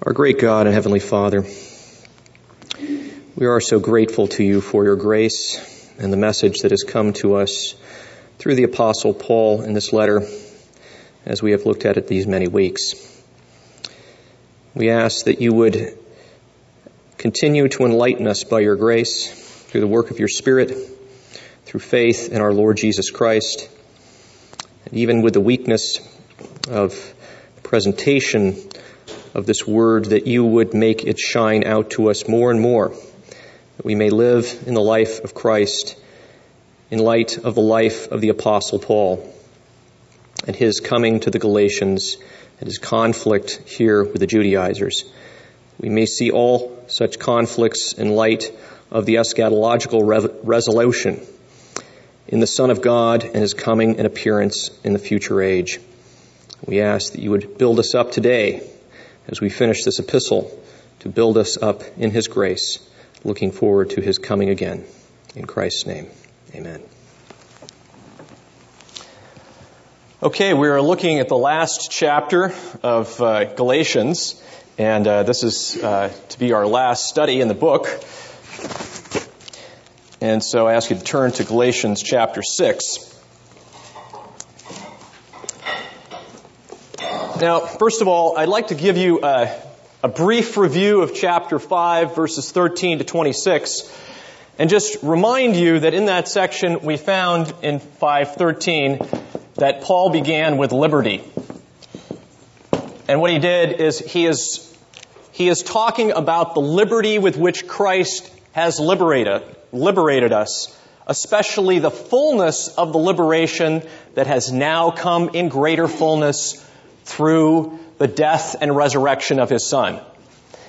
Our great God and Heavenly Father, we are so grateful to you for your grace and the message that has come to us through the Apostle Paul in this letter as we have looked at it these many weeks. We ask that you would continue to enlighten us by your grace through the work of your Spirit, through faith in our Lord Jesus Christ, and even with the weakness of presentation of this word, that you would make it shine out to us more and more, that we may live in the life of Christ in light of the life of the Apostle Paul and his coming to the Galatians and his conflict here with the Judaizers. We may see all such conflicts in light of the eschatological re- resolution in the Son of God and his coming and appearance in the future age. We ask that you would build us up today as we finish this epistle to build us up in his grace, looking forward to his coming again. In Christ's name, amen. Okay, we are looking at the last chapter of uh, Galatians, and uh, this is uh, to be our last study in the book. And so I ask you to turn to Galatians chapter 6. Now, first of all, I'd like to give you a, a brief review of chapter 5, verses 13 to 26, and just remind you that in that section we found in 513 that Paul began with liberty. And what he did is he is, he is talking about the liberty with which Christ has liberated, liberated us, especially the fullness of the liberation that has now come in greater fullness through the death and resurrection of his son.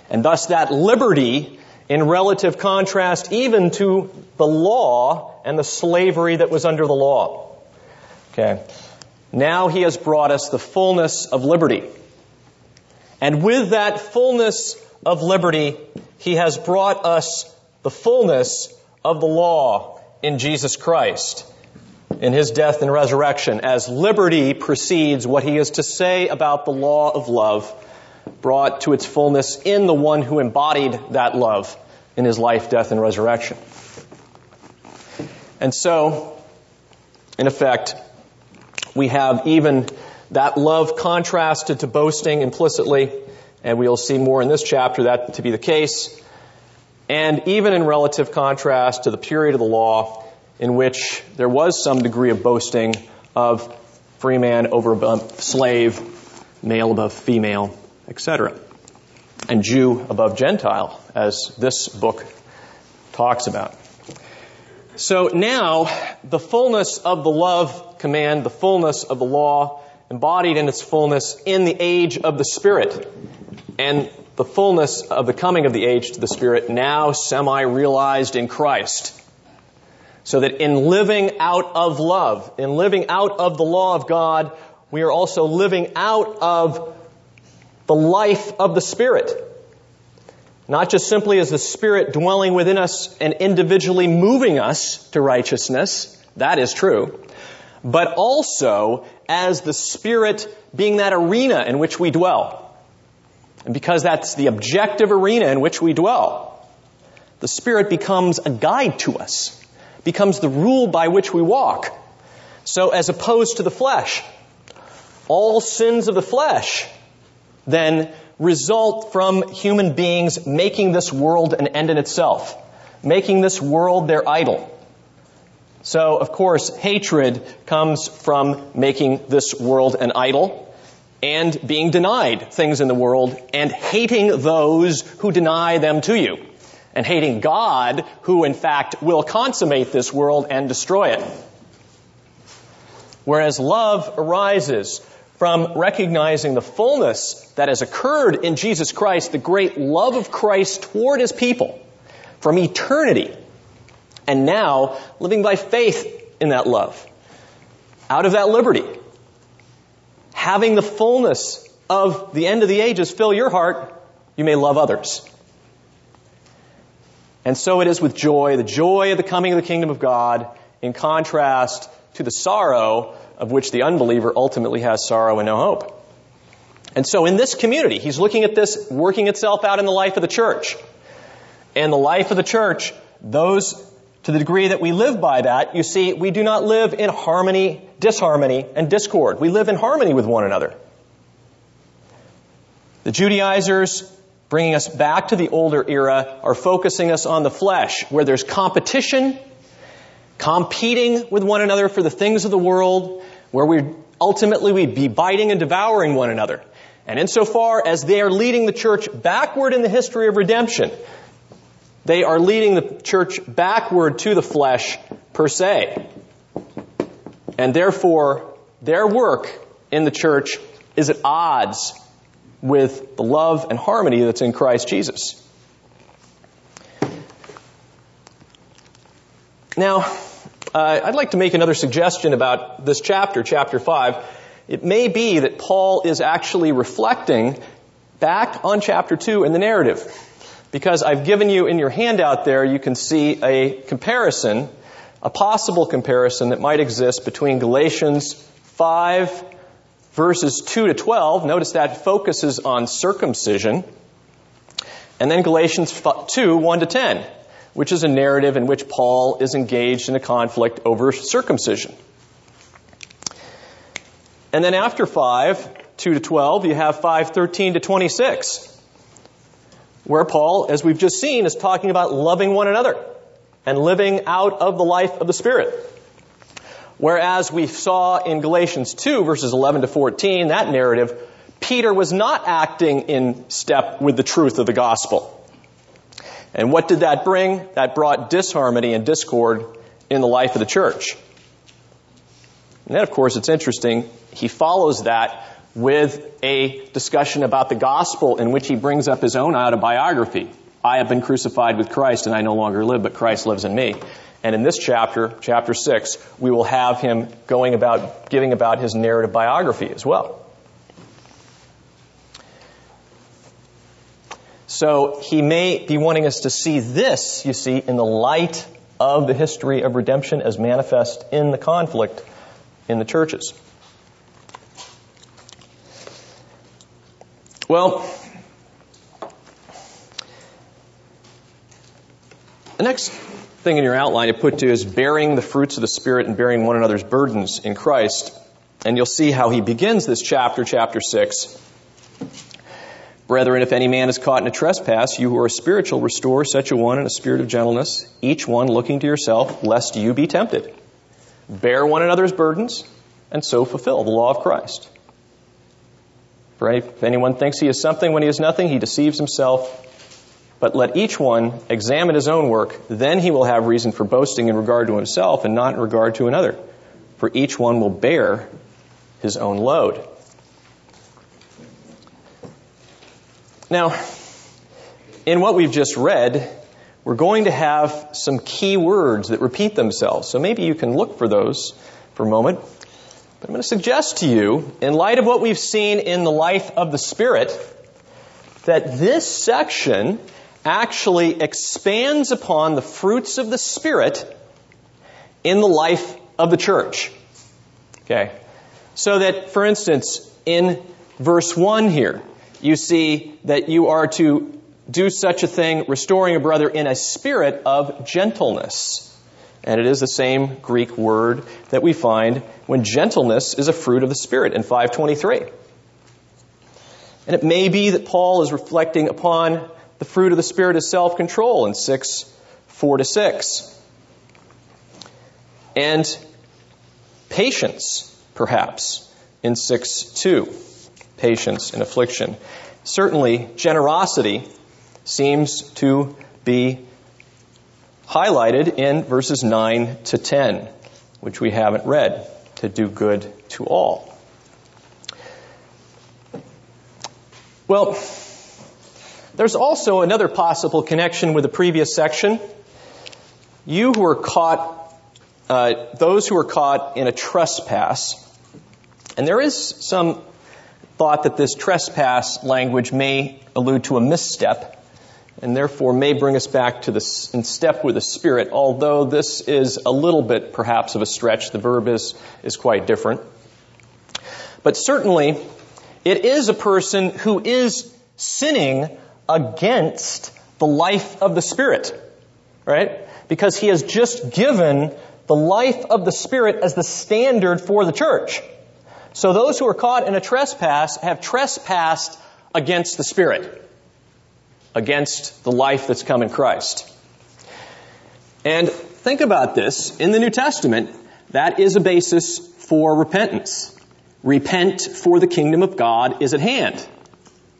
And thus that liberty in relative contrast even to the law and the slavery that was under the law. Okay. Now he has brought us the fullness of liberty. And with that fullness of liberty, he has brought us the fullness of the law in Jesus Christ in his death and resurrection as liberty precedes what he is to say about the law of love brought to its fullness in the one who embodied that love in his life, death, and resurrection. And so, in effect, we have even that love contrasted to boasting implicitly, and we'll see more in this chapter that to be the case. And even in relative contrast to the period of the law, in which there was some degree of boasting of free man over slave, male above female, etc. And Jew above Gentile, as this book talks about. So now, the fullness of the love command, the fullness of the law, embodied in its fullness in the age of the Spirit, and the fullness of the coming of the age to the Spirit now semi realized in Christ. So that in living out of love, in living out of the law of God, we are also living out of the life of the Spirit. Not just simply as the Spirit dwelling within us and individually moving us to righteousness, that is true, but also as the Spirit being that arena in which we dwell. And because that's the objective arena in which we dwell, the Spirit becomes a guide to us becomes the rule by which we walk. So as opposed to the flesh, all sins of the flesh then result from human beings making this world an end in itself, making this world their idol. So, of course, hatred comes from making this world an idol and being denied things in the world and hating those who deny them to you and hating God, who in fact will consummate this world and destroy it. Whereas love arises from recognizing the fullness that has occurred in Jesus Christ, the great love of Christ toward his people from eternity, and now living by faith in that love. Out of that liberty, having the fullness of the end of the ages fill your heart, you may love others. And so it is with joy, the joy of the coming of the kingdom of God, in contrast to the sorrow of which the unbeliever ultimately has sorrow and no hope. And so in this community, he's looking at this working itself out in the life of the church. And the life of the church, those to the degree that we live by that, you see, we do not live in harmony, disharmony, and discord. We live in harmony with one another. The Judaizers, bringing us back to the older era, are focusing us on the flesh, where there's competition, competing with one another for the things of the world, where we ultimately we'd be biting and devouring one another. And insofar as they are leading the church backward in the history of redemption, they are leading the church backward to the flesh per se. And therefore, their work in the church is at odds with the love and harmony that's in Christ Jesus. Now, uh, I'd like to make another suggestion about this chapter, chapter 5. It may be that Paul is actually reflecting back on chapter 2 in the narrative. Because I've given you in your handout there, you can see a comparison, a possible comparison that might exist between Galatians 5 verses 2 to 12. Notice that focuses on circumcision. And then Galatians 2, 1 to 10 which is a narrative in which Paul is engaged in a conflict over circumcision. And then after 5, 2 to 12, you have 5, 13 to 26, where Paul, as we've just seen, is talking about loving one another and living out of the life of the Spirit. Whereas we saw in Galatians 2, verses 11 to 14, that narrative, Peter was not acting in step with the truth of the gospel. And what did that bring? That brought disharmony and discord in the life of the church. And then, of course, it's interesting, he follows that with a discussion about the gospel in which he brings up his own autobiography. I have been crucified with Christ and I no longer live, but Christ lives in me. And in this chapter, chapter 6, we will have him going about, giving about his narrative biography as well. So he may be wanting us to see this, you see, in the light of the history of redemption as manifest in the conflict in the churches. Well, the next thing in your outline I put to is bearing the fruits of the Spirit and bearing one another's burdens in Christ. And you'll see how he begins this chapter, chapter 6 Brethren, if any man is caught in a trespass, you who are spiritual, restore such a one in a spirit of gentleness, each one looking to yourself, lest you be tempted. Bear one another's burdens, and so fulfill the law of Christ. For if anyone thinks he is something when he is nothing, he deceives himself. But let each one examine his own work, then he will have reason for boasting in regard to himself and not in regard to another. For each one will bear his own load. Now, in what we've just read, we're going to have some key words that repeat themselves. So maybe you can look for those for a moment. But I'm going to suggest to you, in light of what we've seen in the life of the Spirit, that this section actually expands upon the fruits of the Spirit in the life of the church. Okay? So that, for instance, in verse 1 here, you see that you are to do such a thing, restoring a brother in a spirit of gentleness. And it is the same Greek word that we find when gentleness is a fruit of the Spirit in 523. And it may be that Paul is reflecting upon the fruit of the Spirit is self control in 6 4 to 6. And patience, perhaps, in 6 2 patience in affliction. Certainly, generosity seems to be highlighted in verses 9 to 10, which we haven't read, to do good to all. Well, there's also another possible connection with the previous section. You who are caught, uh, those who are caught in a trespass, and there is some thought that this trespass language may allude to a misstep and therefore may bring us back to the in step with the Spirit, although this is a little bit perhaps of a stretch. The verb is, is quite different. But certainly, It is a person who is sinning against the life of the Spirit, right? Because he has just given the life of the Spirit as the standard for the church. So those who are caught in a trespass have trespassed against the Spirit, against the life that's come in Christ. And think about this. In the New Testament, that is a basis for repentance. Repent for the kingdom of God is at hand.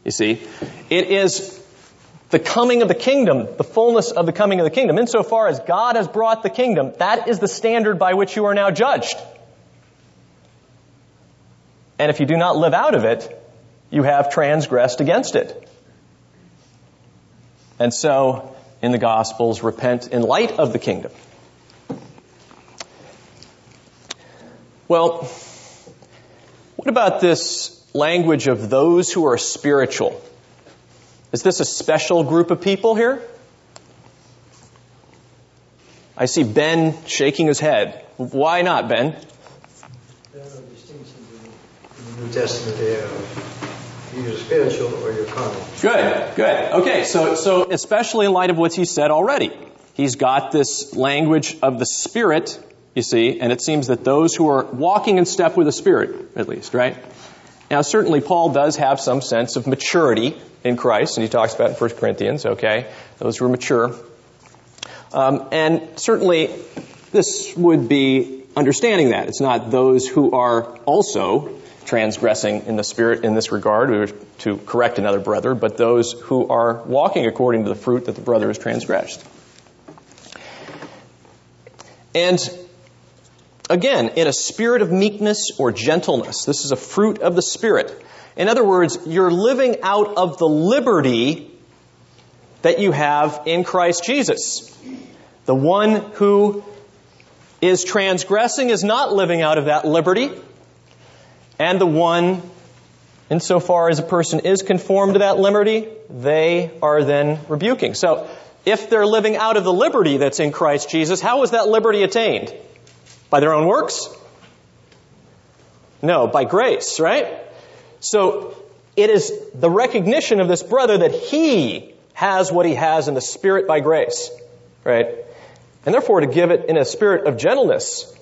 You see, it is the coming of the kingdom, the fullness of the coming of the kingdom. Insofar as God has brought the kingdom, that is the standard by which you are now judged. And if you do not live out of it, you have transgressed against it. And so, in the Gospels, repent in light of the kingdom. Well, what about this language of those who are spiritual? Is this a special group of people here? I see Ben shaking his head. Why not, Ben? There are distinctions in the New Testament there either spiritual or you're carnal. Good, good. Okay, so, so especially in light of what he said already. He's got this language of the Spirit, you see, and it seems that those who are walking in step with the Spirit, at least, right? Now, certainly Paul does have some sense of maturity in Christ, and he talks about in 1 Corinthians, okay? Those who are mature. Um, and certainly this would be understanding that. It's not those who are also transgressing in the Spirit in this regard or to correct another brother, but those who are walking according to the fruit that the brother has transgressed. And again, in a spirit of meekness or gentleness, this is a fruit of the Spirit. In other words, you're living out of the liberty that you have in Christ Jesus. The one who is transgressing is not living out of that liberty. And the one, insofar as a person is conformed to that liberty, they are then rebuking. So, if they're living out of the liberty that's in Christ Jesus, how was that liberty attained? By their own works? No, by grace, right? So, it is the recognition of this brother that he has what he has in the Spirit by grace, right? And therefore to give it in a spirit of gentleness,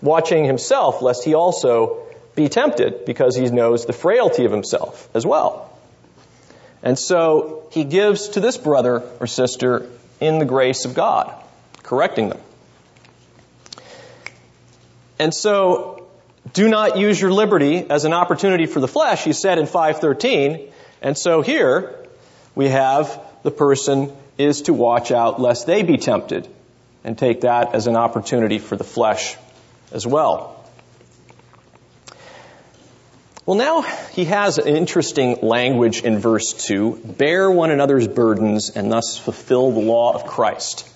watching himself, lest he also be tempted because he knows the frailty of himself as well. And so he gives to this brother or sister in the grace of God, correcting them. And so do not use your liberty as an opportunity for the flesh, he said in 513. And so here we have the person is to watch out lest they be tempted and take that as an opportunity for the flesh as well. Well, now he has an interesting language in verse 2 bear one another's burdens and thus fulfill the law of Christ.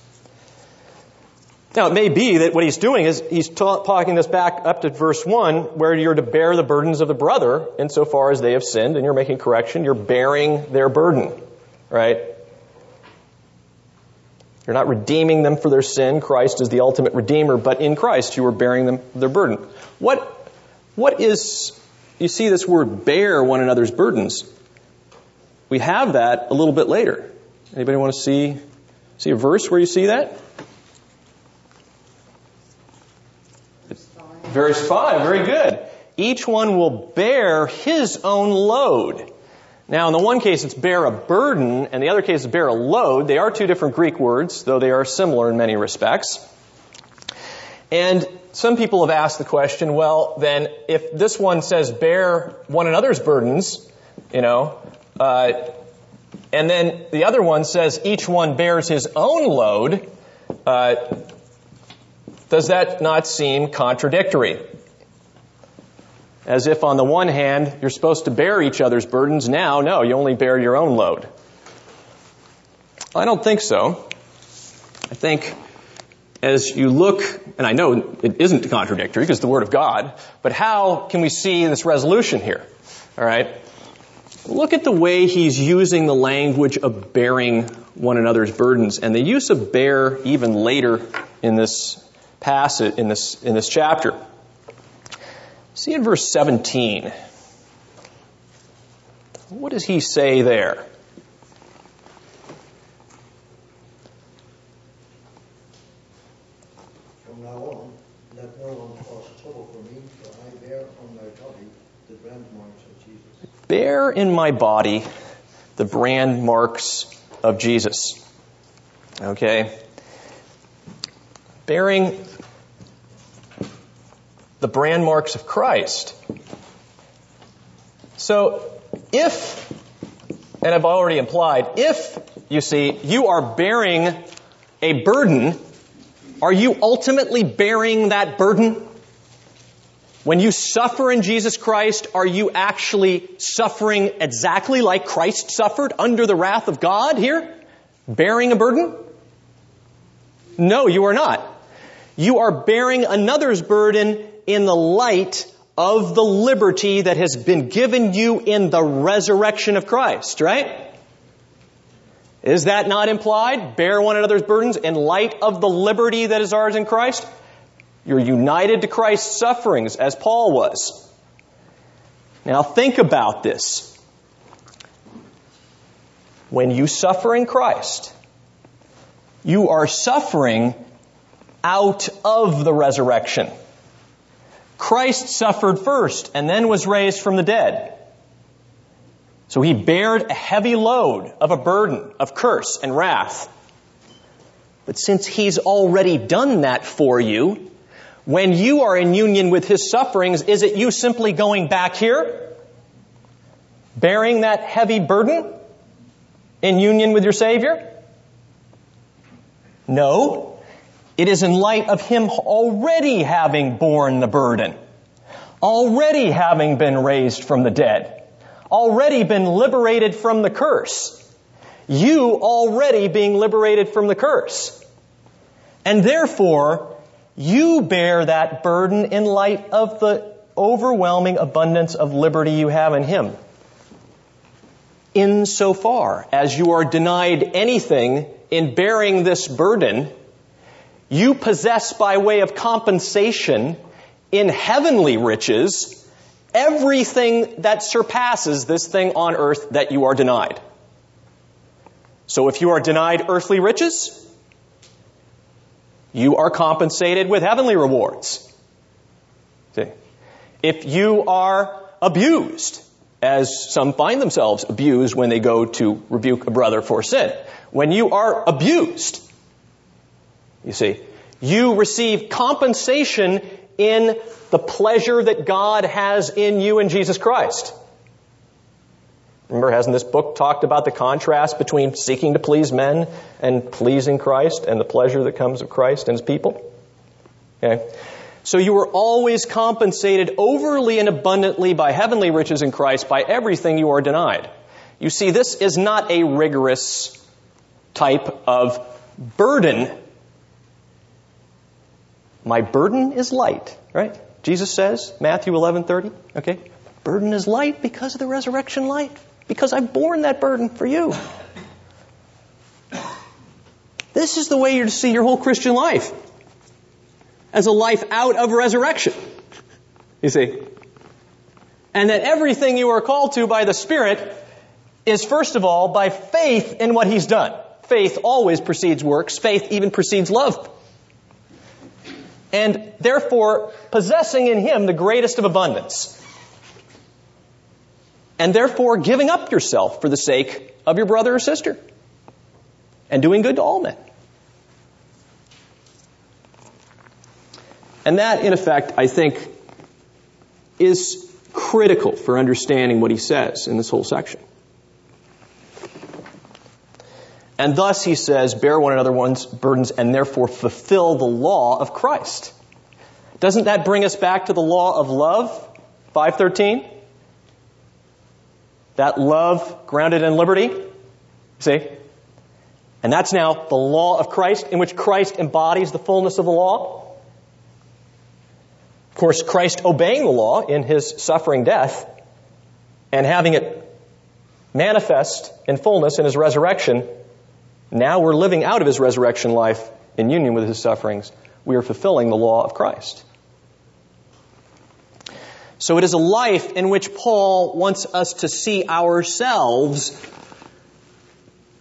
Now, it may be that what he's doing is he's talking this back up to verse 1, where you're to bear the burdens of the brother insofar as they have sinned and you're making correction. You're bearing their burden, right? You're not redeeming them for their sin. Christ is the ultimate redeemer, but in Christ you are bearing them their burden. What, what is you see this word bear one another's burdens. We have that a little bit later. Anybody want to see, see a verse where you see that? Verse 5, very good. Each one will bear his own load. Now, in the one case, it's bear a burden, and the other case is bear a load. They are two different Greek words, though they are similar in many respects. And some people have asked the question, well, then if this one says bear one another's burdens, you know, uh, and then the other one says each one bears his own load, uh, does that not seem contradictory? As if on the one hand, you're supposed to bear each other's burdens. Now, no, you only bear your own load. I don't think so. I think as you look, and I know it isn't contradictory because it's the Word of God, but how can we see this resolution here? All right? Look at the way he's using the language of bearing one another's burdens and the use of bear even later in this passage, in this, in this chapter. See in verse 17. What does he say there? From now on, let no one cause trouble for me, for I bear on my body the brand marks of Jesus. Bear in my body the brand marks of Jesus. Okay? Bearing the brand marks of Christ. So, if, and I've already implied, if, you see, you are bearing a burden, are you ultimately bearing that burden? When you suffer in Jesus Christ, are you actually suffering exactly like Christ suffered under the wrath of God here? Bearing a burden? No, you are not. You are bearing another's burden in the light of the liberty that has been given you in the resurrection of Christ, right? Is that not implied? Bear one another's burdens in light of the liberty that is ours in Christ? You're united to Christ's sufferings as Paul was. Now think about this. When you suffer in Christ, you are suffering out of the resurrection. Christ suffered first and then was raised from the dead. So he bared a heavy load of a burden of curse and wrath. But since he's already done that for you, when you are in union with his sufferings, is it you simply going back here? Bearing that heavy burden in union with your Savior? No. It is in light of him already having borne the burden, already having been raised from the dead, already been liberated from the curse. You already being liberated from the curse. And therefore, you bear that burden in light of the overwhelming abundance of liberty you have in Him. Insofar as you are denied anything in bearing this burden, you possess by way of compensation in heavenly riches everything that surpasses this thing on earth that you are denied. So if you are denied earthly riches, you are compensated with heavenly rewards. See? If you are abused, as some find themselves abused when they go to rebuke a brother for sin, when you are abused, you see, you receive compensation in the pleasure that God has in you in Jesus Christ. Remember, hasn't this book talked about the contrast between seeking to please men and pleasing Christ and the pleasure that comes of Christ and his people? Okay. So you are always compensated overly and abundantly by heavenly riches in Christ by everything you are denied. You see, this is not a rigorous type of burden. My burden is light, right? Jesus says, Matthew 11:30, okay? Burden is light because of the resurrection life because I've borne that burden for you. This is the way you're to see your whole Christian life. As a life out of resurrection. You see? And that everything you are called to by the Spirit is first of all by faith in what He's done. Faith always precedes works. Faith even precedes love. And therefore, possessing in Him the greatest of abundance and therefore giving up yourself for the sake of your brother or sister and doing good to all men. And that, in effect, I think, is critical for understanding what he says in this whole section. And thus, he says, bear one another's burdens and therefore fulfill the law of Christ. Doesn't that bring us back to the law of love? 513? That love grounded in liberty. See? And that's now the law of Christ, in which Christ embodies the fullness of the law. Of course, Christ obeying the law in his suffering death and having it manifest in fullness in his resurrection, now we're living out of his resurrection life in union with his sufferings. We are fulfilling the law of Christ. So it is a life in which Paul wants us to see ourselves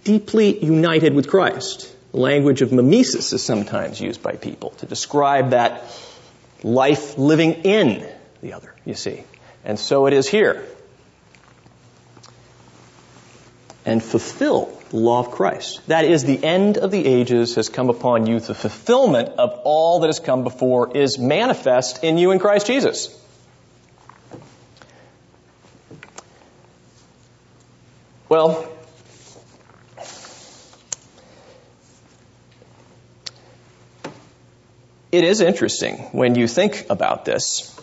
deeply united with Christ. The language of mimesis is sometimes used by people to describe that life living in the other, you see. And so it is here. And fulfill the law of Christ. That is, the end of the ages has come upon you. The fulfillment of all that has come before is manifest in you in Christ Jesus. Well, it is interesting when you think about this.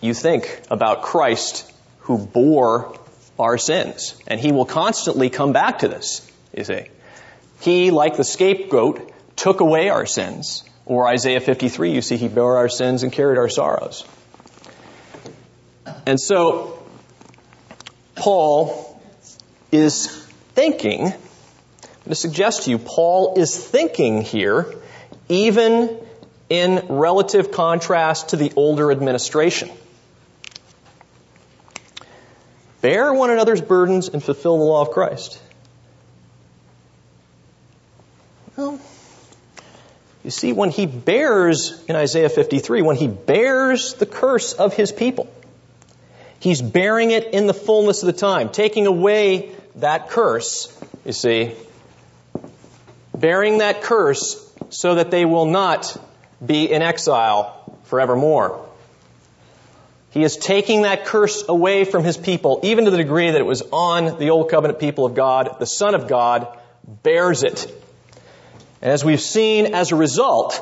You think about Christ who bore our sins. And he will constantly come back to this, you see. He, like the scapegoat, took away our sins. Or Isaiah 53, you see, he bore our sins and carried our sorrows. And so, Paul is thinking, I'm going to suggest to you, Paul is thinking here, even in relative contrast to the older administration. Bear one another's burdens and fulfill the law of Christ. Well, you see, when he bears, in Isaiah 53, when he bears the curse of his people, he's bearing it in the fullness of the time, taking away that curse, you see, bearing that curse so that they will not be in exile forevermore. He is taking that curse away from his people, even to the degree that it was on the old covenant people of God. The Son of God bears it. And as we've seen as a result,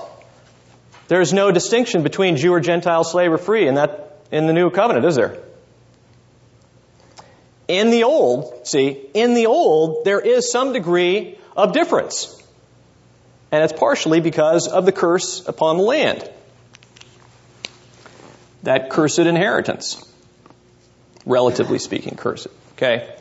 there is no distinction between Jew or Gentile, slave or free in that, in the new covenant, is there? In the old, see, in the old, there is some degree of difference. And it's partially because of the curse upon the land that cursed inheritance. Relatively speaking, cursed. Okay?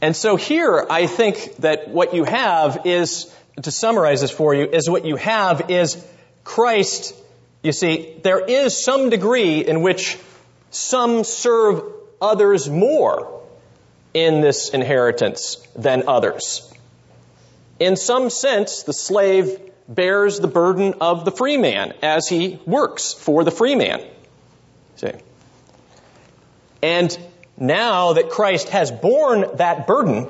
And so here, I think that what you have is, to summarize this for you, is what you have is Christ, you see, there is some degree in which some serve others more in this inheritance than others. In some sense, the slave bears the burden of the free man as he works for the free man. See? And now that Christ has borne that burden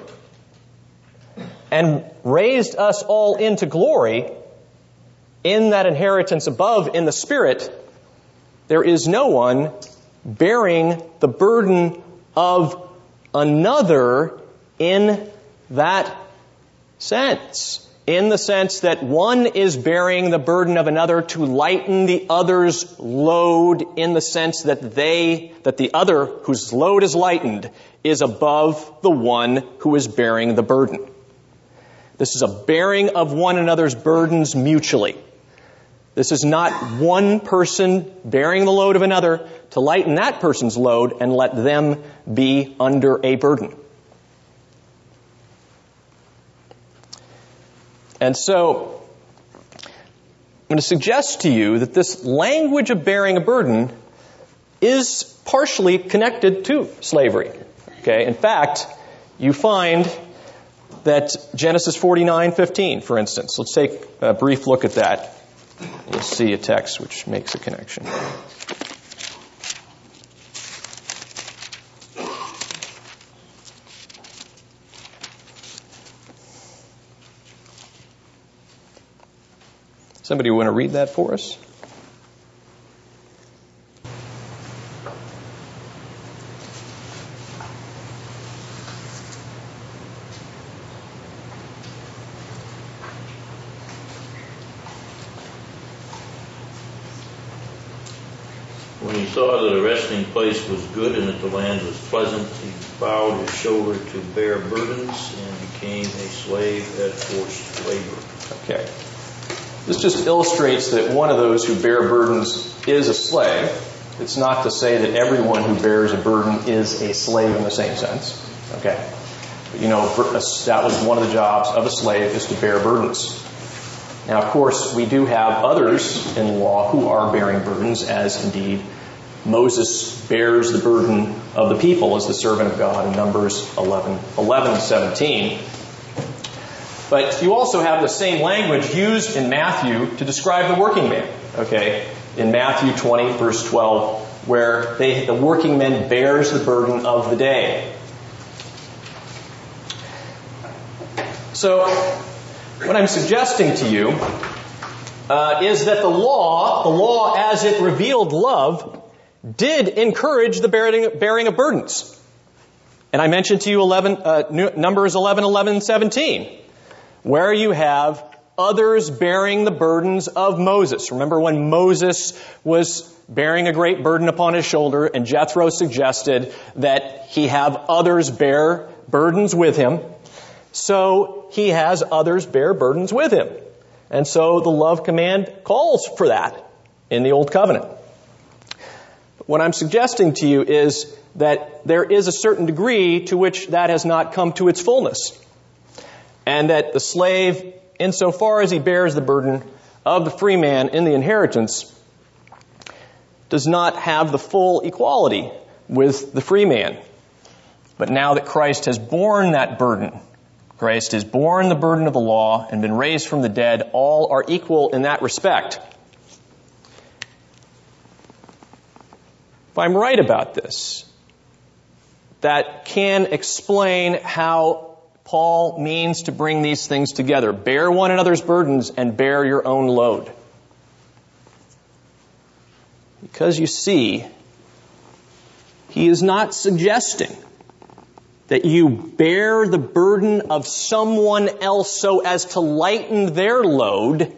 and raised us all into glory in that inheritance above in the Spirit, there is no one bearing the burden of another in that sense in the sense that one is bearing the burden of another to lighten the other's load in the sense that they, that the other whose load is lightened is above the one who is bearing the burden. This is a bearing of one another's burdens mutually. This is not one person bearing the load of another to lighten that person's load and let them be under a burden. And so, I'm going to suggest to you that this language of bearing a burden is partially connected to slavery. Okay? In fact, you find that Genesis 49:15, for instance. Let's take a brief look at that. You'll see a text which makes a connection. Somebody want to read that for us? When he saw that a resting place was good and that the land was pleasant, he bowed his shoulder to bear burdens and became a slave at forced labor. Okay. This just illustrates that one of those who bear burdens is a slave. It's not to say that everyone who bears a burden is a slave in the same sense. Okay. But you know, that was one of the jobs of a slave is to bear burdens. Now, of course, we do have others in law who are bearing burdens, as indeed Moses bears the burden of the people as the servant of God in Numbers 11, 11 and 17. But you also have the same language used in Matthew to describe the working man. Okay? In Matthew 20, verse 12, where they, the working man bears the burden of the day. So, what I'm suggesting to you uh, is that the law, the law as it revealed love, did encourage the bearing, bearing of burdens. And I mentioned to you 11, uh, Numbers 11, 11, 17 where you have others bearing the burdens of Moses. Remember when Moses was bearing a great burden upon his shoulder and Jethro suggested that he have others bear burdens with him. So he has others bear burdens with him. And so the love command calls for that in the Old Covenant. What I'm suggesting to you is that there is a certain degree to which that has not come to its fullness and that the slave, insofar as he bears the burden of the free man in the inheritance, does not have the full equality with the free man. But now that Christ has borne that burden, Christ has borne the burden of the law and been raised from the dead, all are equal in that respect. If I'm right about this, that can explain how Paul means to bring these things together. Bear one another's burdens and bear your own load. Because you see, he is not suggesting that you bear the burden of someone else so as to lighten their load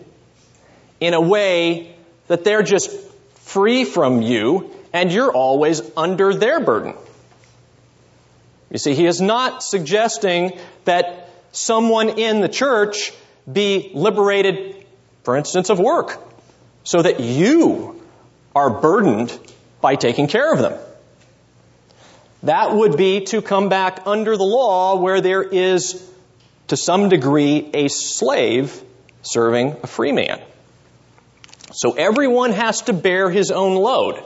in a way that they're just free from you and you're always under their burden. You see, he is not suggesting that someone in the church be liberated, for instance, of work, so that you are burdened by taking care of them. That would be to come back under the law where there is, to some degree, a slave serving a free man. So everyone has to bear his own load.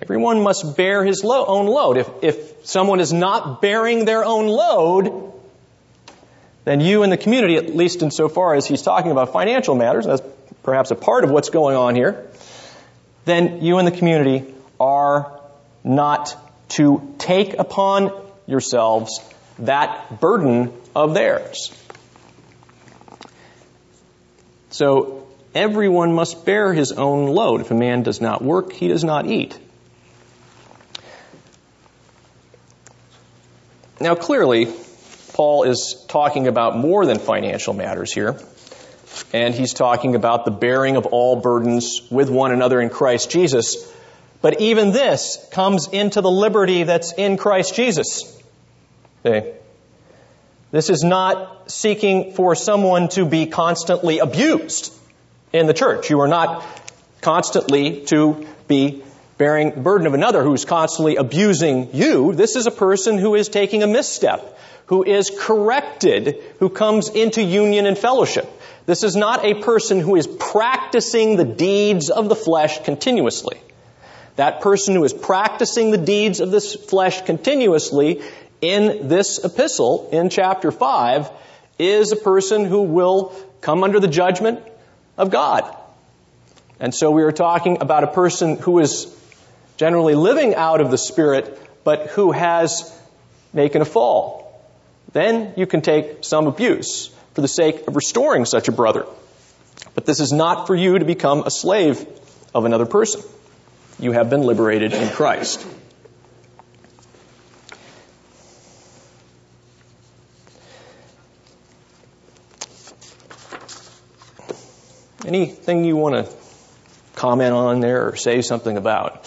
Everyone must bear his lo- own load. If, if someone is not bearing their own load, then you in the community, at least insofar as he's talking about financial matters, that's perhaps a part of what's going on here, then you in the community are not to take upon yourselves that burden of theirs. So everyone must bear his own load. If a man does not work, he does not eat. Now, clearly, Paul is talking about more than financial matters here. And he's talking about the bearing of all burdens with one another in Christ Jesus. But even this comes into the liberty that's in Christ Jesus. Okay. This is not seeking for someone to be constantly abused in the church. You are not constantly to be bearing the burden of another who's constantly abusing you. This is a person who is taking a misstep, who is corrected, who comes into union and fellowship. This is not a person who is practicing the deeds of the flesh continuously. That person who is practicing the deeds of this flesh continuously in this epistle, in chapter 5, is a person who will come under the judgment of God. And so we are talking about a person who is generally living out of the Spirit, but who has taken a fall. Then you can take some abuse for the sake of restoring such a brother. But this is not for you to become a slave of another person. You have been liberated in Christ. Anything you want to comment on there or say something about?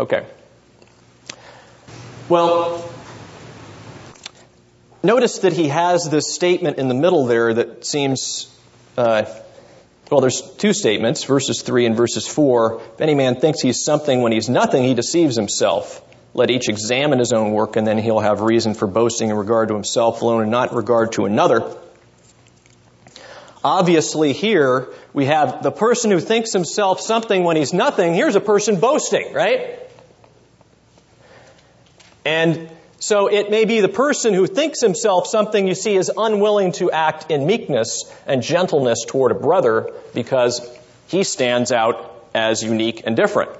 Okay. Well, notice that he has this statement in the middle there that seems, uh, well, there's two statements, verses 3 and verses 4. If any man thinks he's something when he's nothing, he deceives himself. Let each examine his own work, and then he'll have reason for boasting in regard to himself alone and not in regard to another. Obviously here we have the person who thinks himself something when he's nothing. Here's a person boasting, right? And so it may be the person who thinks himself something you see is unwilling to act in meekness and gentleness toward a brother because he stands out as unique and different.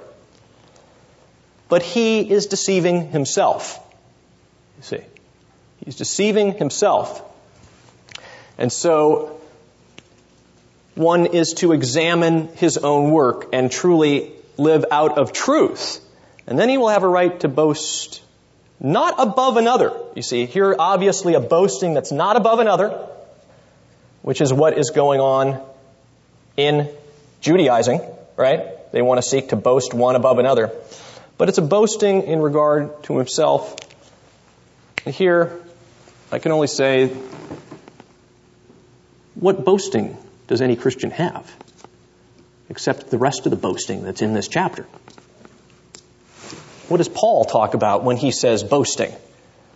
But he is deceiving himself. You see, he's deceiving himself. And so one is to examine his own work and truly live out of truth. And then he will have a right to boast not above another. You see, here obviously a boasting that's not above another, which is what is going on in Judaizing, right? They want to seek to boast one above another. But it's a boasting in regard to himself. And here, I can only say, what boasting does any Christian have? Except the rest of the boasting that's in this chapter. What does Paul talk about when he says boasting?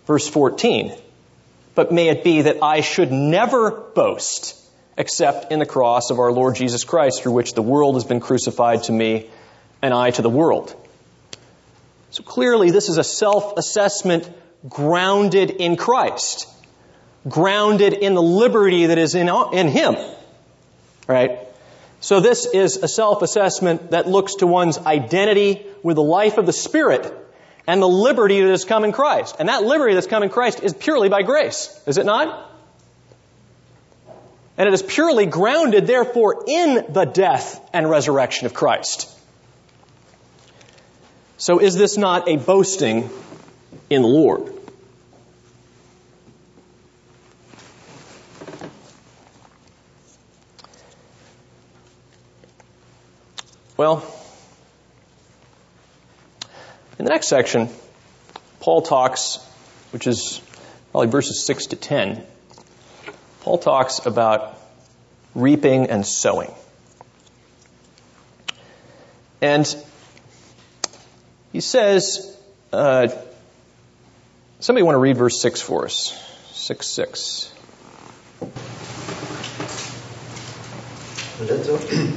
Verse 14. But may it be that I should never boast except in the cross of our Lord Jesus Christ, through which the world has been crucified to me and I to the world. So clearly, this is a self assessment grounded in Christ, grounded in the liberty that is in, in Him. Right? So this is a self-assessment that looks to one's identity with the life of the Spirit and the liberty that has come in Christ. And that liberty that's come in Christ is purely by grace, is it not? And it is purely grounded, therefore, in the death and resurrection of Christ. So is this not a boasting in the Lord? Well, in the next section, Paul talks, which is probably verses 6 to 10, Paul talks about reaping and sowing. And he says, uh, somebody want to read verse 6 for us? 6 6. And let, the,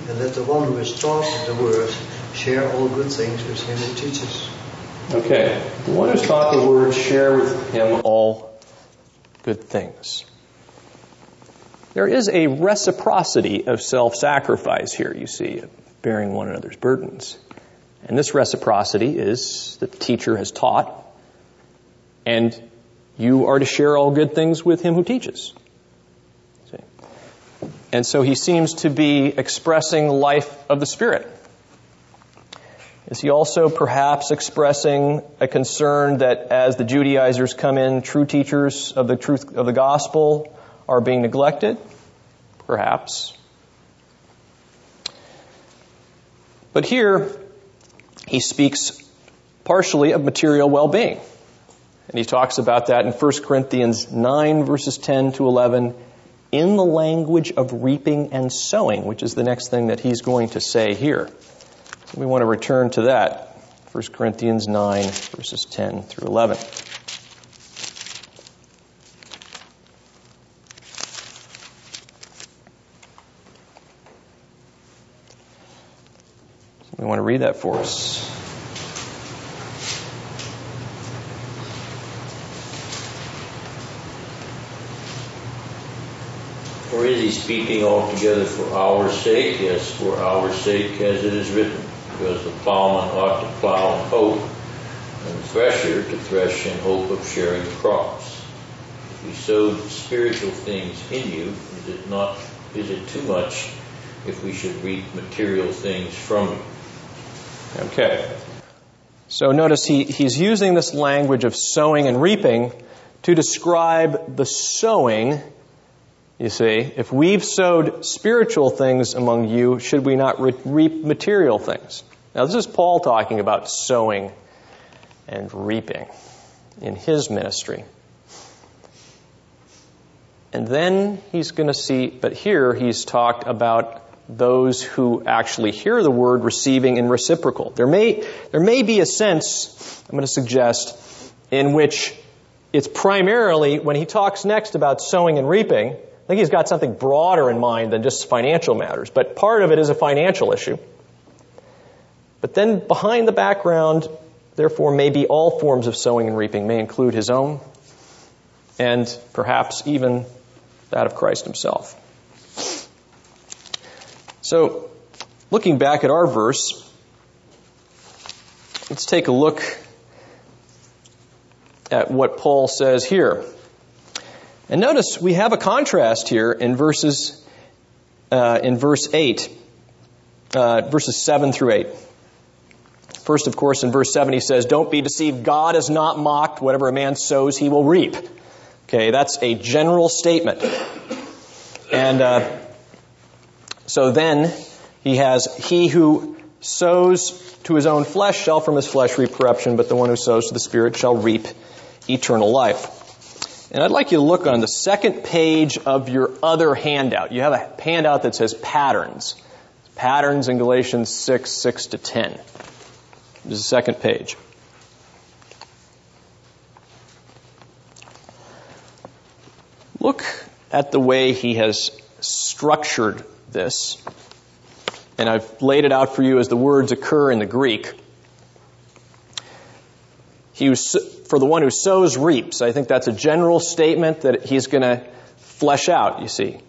and let the one who is taught the word share all good things with him who teaches. Okay. The one who's taught the word share with him all good things. There is a reciprocity of self-sacrifice here, you see, bearing one another's burdens. And this reciprocity is that the teacher has taught, and you are to share all good things with him who teaches. And so he seems to be expressing life of the Spirit. Is he also perhaps expressing a concern that as the Judaizers come in, true teachers of the truth of the gospel are being neglected? Perhaps. But here, he speaks partially of material well-being. And he talks about that in 1 Corinthians 9 verses 10 to 11 in the language of reaping and sowing, which is the next thing that he's going to say here. So we want to return to that. 1 Corinthians 9, verses 10 through 11. we want to read that for us. Or is he speaking altogether for our sake? Yes, for our sake, as it is written, because the plowman ought to plow in hope, and the thresher to thresh in hope of sharing crops. If we sowed spiritual things in you, is it not? Is it too much if we should reap material things from you? Okay. So notice he, he's using this language of sowing and reaping to describe the sowing you see, if we've sowed spiritual things among you, should we not re- reap material things? Now, this is Paul talking about sowing and reaping in his ministry. And then he's going to see, but here he's talked about those who actually hear the word receiving in reciprocal. There may, there may be a sense, I'm going to suggest, in which it's primarily, when he talks next about sowing and reaping, think he's got something broader in mind than just financial matters, but part of it is a financial issue. But then behind the background, therefore, may be all forms of sowing and reaping, may include his own and perhaps even that of Christ himself. So, looking back at our verse, let's take a look at what Paul says here. And notice we have a contrast here in verses uh, in verse eight, uh, verses seven through eight. First, of course, in verse seven he says, "Don't be deceived. God is not mocked. Whatever a man sows, he will reap." Okay, that's a general statement. And uh, so then he has, "He who sows to his own flesh shall from his flesh reap corruption, but the one who sows to the Spirit shall reap eternal life." And I'd like you to look on the second page of your other handout. You have a handout that says patterns. Patterns in Galatians 6, 6 to 10. This is the second page. Look at the way he has structured this. And I've laid it out for you as the words occur in the Greek. He for the one who sows reaps. I think that's a general statement that he's going to flesh out, you see.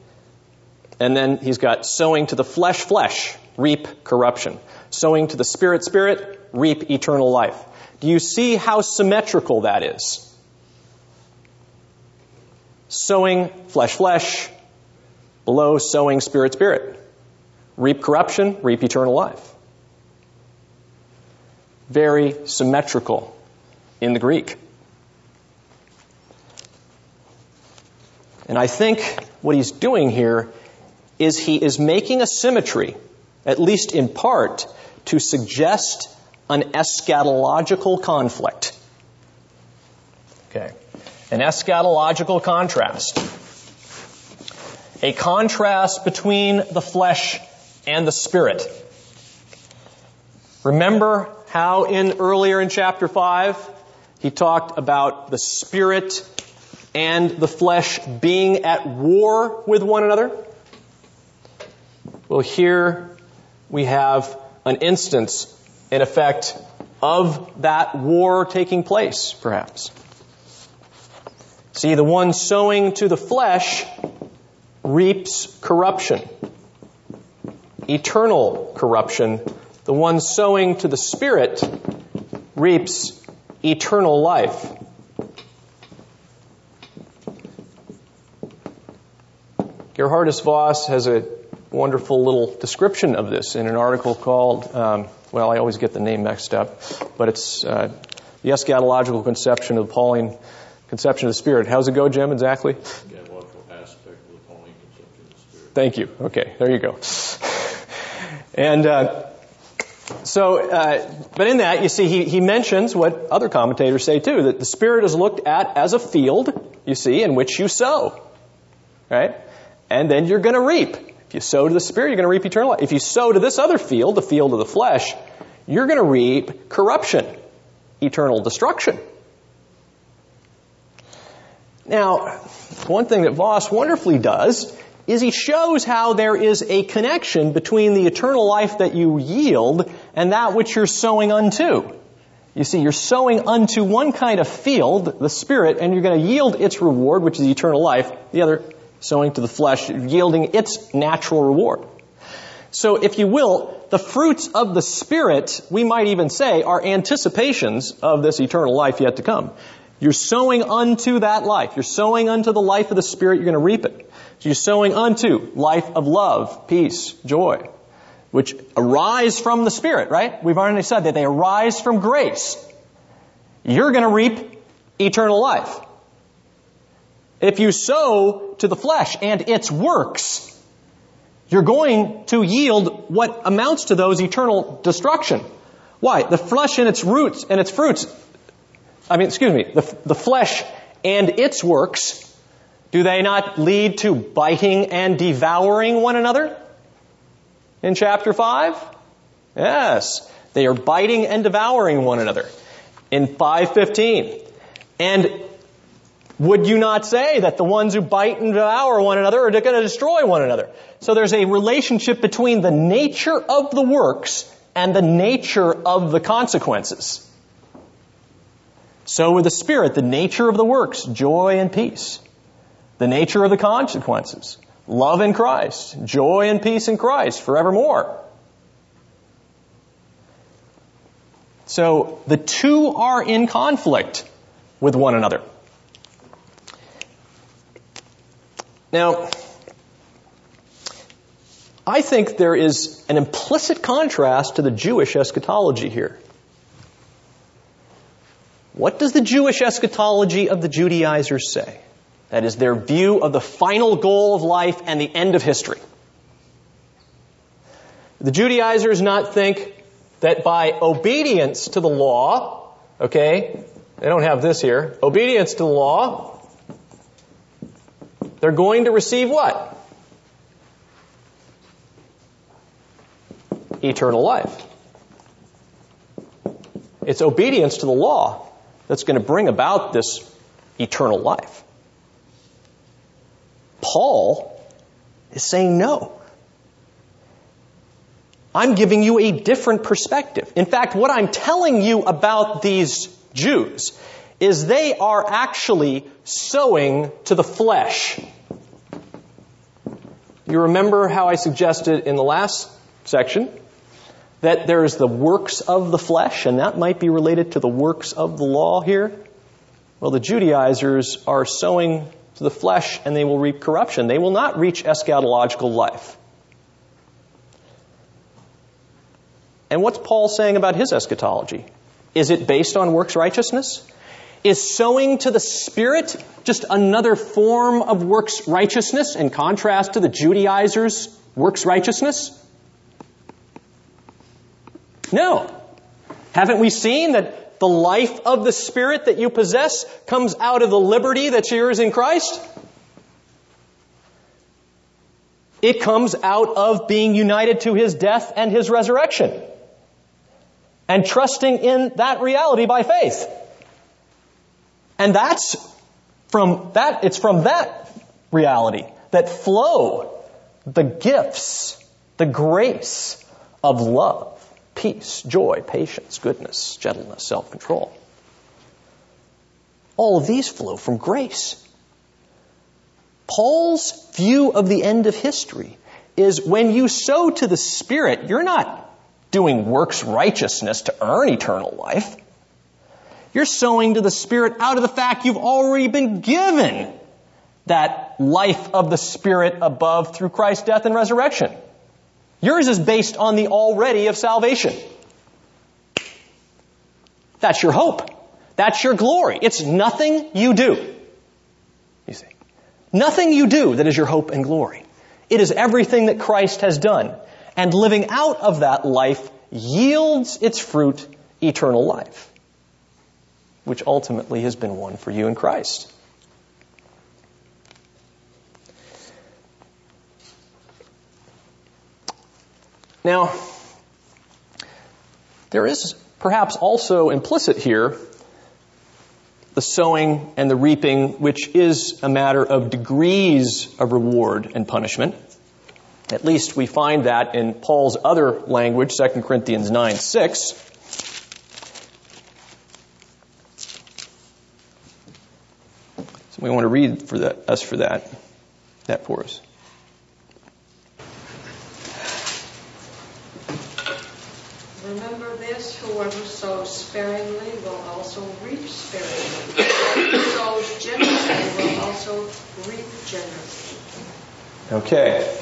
And then he's got sowing to the flesh, flesh, reap corruption. Sowing to the spirit, spirit, reap eternal life. Do you see how symmetrical that is? Sowing flesh, flesh, below sowing spirit, spirit. Reap corruption, reap eternal life. Very symmetrical in the Greek. And I think what he's doing here is he is making a symmetry, at least in part, to suggest an eschatological conflict. Okay. An eschatological contrast. A contrast between the flesh and the spirit. Remember how in earlier in chapter 5 he talked about the spirit and the flesh being at war with one another. Well, here we have an instance, in effect, of that war taking place, perhaps. See, the one sowing to the flesh reaps corruption, eternal corruption. The one sowing to the Spirit reaps eternal life. Gerhardus Vos has a wonderful little description of this in an article called, um, well, I always get the name mixed up, but it's uh, the eschatological conception of the Pauline conception of the Spirit. How's it go, Jim, exactly? Thank you. Okay, there you go. And uh, so, uh, but in that, you see, he, he mentions what other commentators say too, that the Spirit is looked at as a field, you see, in which you sow. Right? And then you're going to reap. If you sow to the Spirit, you're going to reap eternal life. If you sow to this other field, the field of the flesh, you're going to reap corruption, eternal destruction. Now, one thing that Vos wonderfully does is he shows how there is a connection between the eternal life that you yield and that which you're sowing unto. You see, you're sowing unto one kind of field, the Spirit, and you're going to yield its reward, which is eternal life. The other, sowing to the flesh, yielding its natural reward. So, if you will, the fruits of the Spirit, we might even say, are anticipations of this eternal life yet to come. You're sowing unto that life. You're sowing unto the life of the Spirit, you're going to reap it. So you're sowing unto life of love, peace, joy, which arise from the Spirit, right? We've already said that they arise from grace. You're going to reap eternal life. If you sow to the flesh and its works, you're going to yield what amounts to those eternal destruction. Why? The flesh and its roots and its fruits, I mean, excuse me, the, the flesh and its works do they not lead to biting and devouring one another? In chapter 5? Yes. They are biting and devouring one another. In 515. And would you not say that the ones who bite and devour one another are going to destroy one another? So there's a relationship between the nature of the works and the nature of the consequences. So with the Spirit, the nature of the works, joy and peace. The nature of the consequences, love in Christ, joy and peace in Christ forevermore. So the two are in conflict with one another. Now, I think there is an implicit contrast to the Jewish eschatology here. What does the Jewish eschatology of the Judaizers say? That is their view of the final goal of life and the end of history. The Judaizers not think that by obedience to the law, okay, they don't have this here, obedience to the law, they're going to receive what? Eternal life. It's obedience to the law that's going to bring about this eternal life. Paul is saying no. I'm giving you a different perspective. In fact, what I'm telling you about these Jews is they are actually sowing to the flesh. You remember how I suggested in the last section that there's the works of the flesh, and that might be related to the works of the law here? Well, the Judaizers are sowing to the flesh and they will reap corruption. They will not reach eschatological life. And what's Paul saying about his eschatology? Is it based on works righteousness? Is sowing to the Spirit just another form of works righteousness in contrast to the Judaizers' works righteousness? No. Haven't we seen that the life of the Spirit that you possess comes out of the liberty that's yours in Christ? It comes out of being united to His death and His resurrection. And trusting in that reality by faith. And that's from that, it's from that reality that flow the gifts, the grace of love, peace, joy, patience, goodness, gentleness, self-control. All of these flow from grace. Paul's view of the end of history is when you sow to the Spirit, you're not doing works righteousness to earn eternal life. You're sowing to the Spirit out of the fact you've already been given that life of the Spirit above through Christ's death and resurrection. Yours is based on the already of salvation. That's your hope. That's your glory. It's nothing you do. You see. Nothing you do that is your hope and glory. It is everything that Christ has done. And living out of that life yields its fruit eternal life which ultimately has been won for you in Christ. Now, there is perhaps also implicit here the sowing and the reaping, which is a matter of degrees of reward and punishment. At least we find that in Paul's other language, 2 Corinthians 9 6. We want to read for that, us for that, that for us. Remember this, whoever sows sparingly will also reap sparingly. Whoever sows generously will also reap generously. Okay.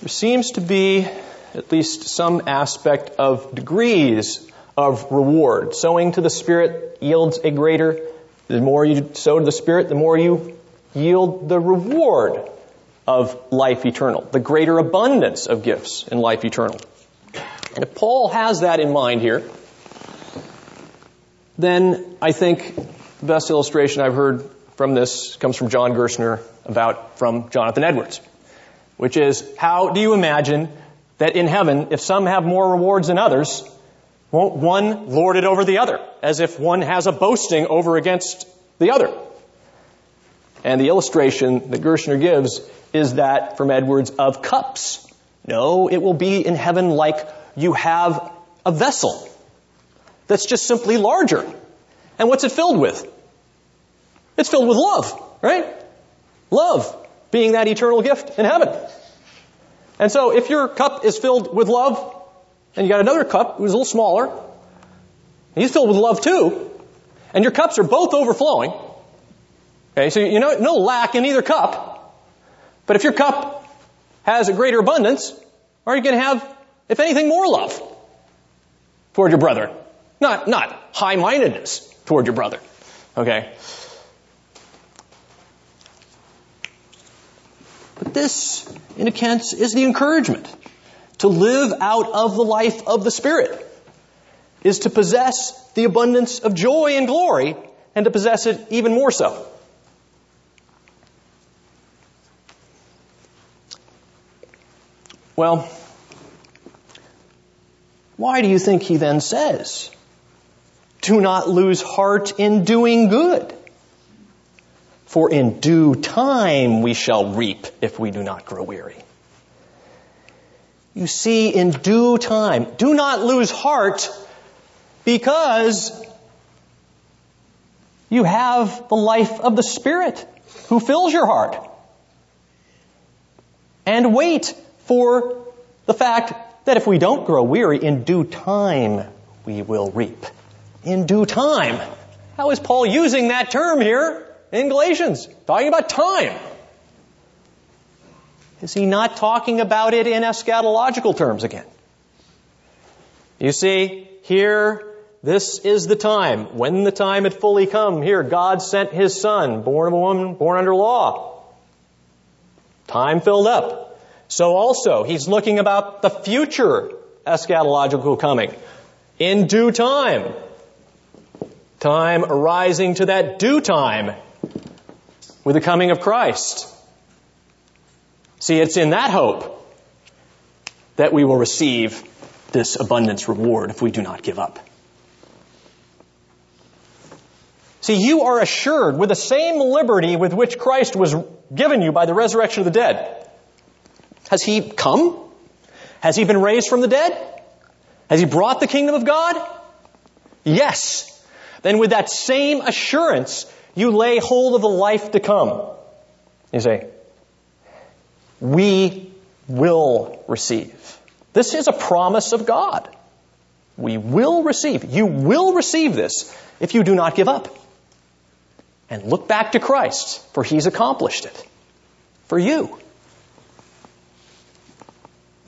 There seems to be at least some aspect of degrees of reward. Sowing to the Spirit yields a greater the more you sow to the Spirit, the more you yield the reward of life eternal, the greater abundance of gifts in life eternal. And if Paul has that in mind here, then I think the best illustration I've heard from this comes from John Gerstner about from Jonathan Edwards, which is how do you imagine that in heaven, if some have more rewards than others, won't one lord it over the other, as if one has a boasting over against the other? And the illustration that Gerstner gives is that from Edwards of cups. No, it will be in heaven like you have a vessel that's just simply larger. And what's it filled with? It's filled with love, right? Love being that eternal gift in heaven. And so if your cup is filled with love, and you got another cup who's a little smaller, and he's filled with love too, and your cups are both overflowing, okay, so you know, no lack in either cup, but if your cup has a greater abundance, are you going to have, if anything, more love toward your brother? Not, not high-mindedness toward your brother. Okay? But this, in a sense, is the encouragement. To live out of the life of the Spirit is to possess the abundance of joy and glory and to possess it even more so. Well, why do you think he then says, do not lose heart in doing good? For in due time we shall reap if we do not grow weary. You see, in due time, do not lose heart because you have the life of the Spirit who fills your heart. And wait for the fact that if we don't grow weary, in due time we will reap. In due time. How is Paul using that term here in Galatians? Talking about time. Is he not talking about it in eschatological terms again? You see, here, this is the time. When the time had fully come, here, God sent his son, born of a woman, born under law. Time filled up. So also, he's looking about the future eschatological coming. In due time. Time arising to that due time with the coming of Christ. See, it's in that hope that we will receive this abundance reward if we do not give up. See, you are assured with the same liberty with which Christ was given you by the resurrection of the dead. Has he come? Has he been raised from the dead? Has he brought the kingdom of God? Yes. Then with that same assurance, you lay hold of the life to come. You say, we will receive. This is a promise of God. We will receive. You will receive this if you do not give up. And look back to Christ, for He's accomplished it. For you.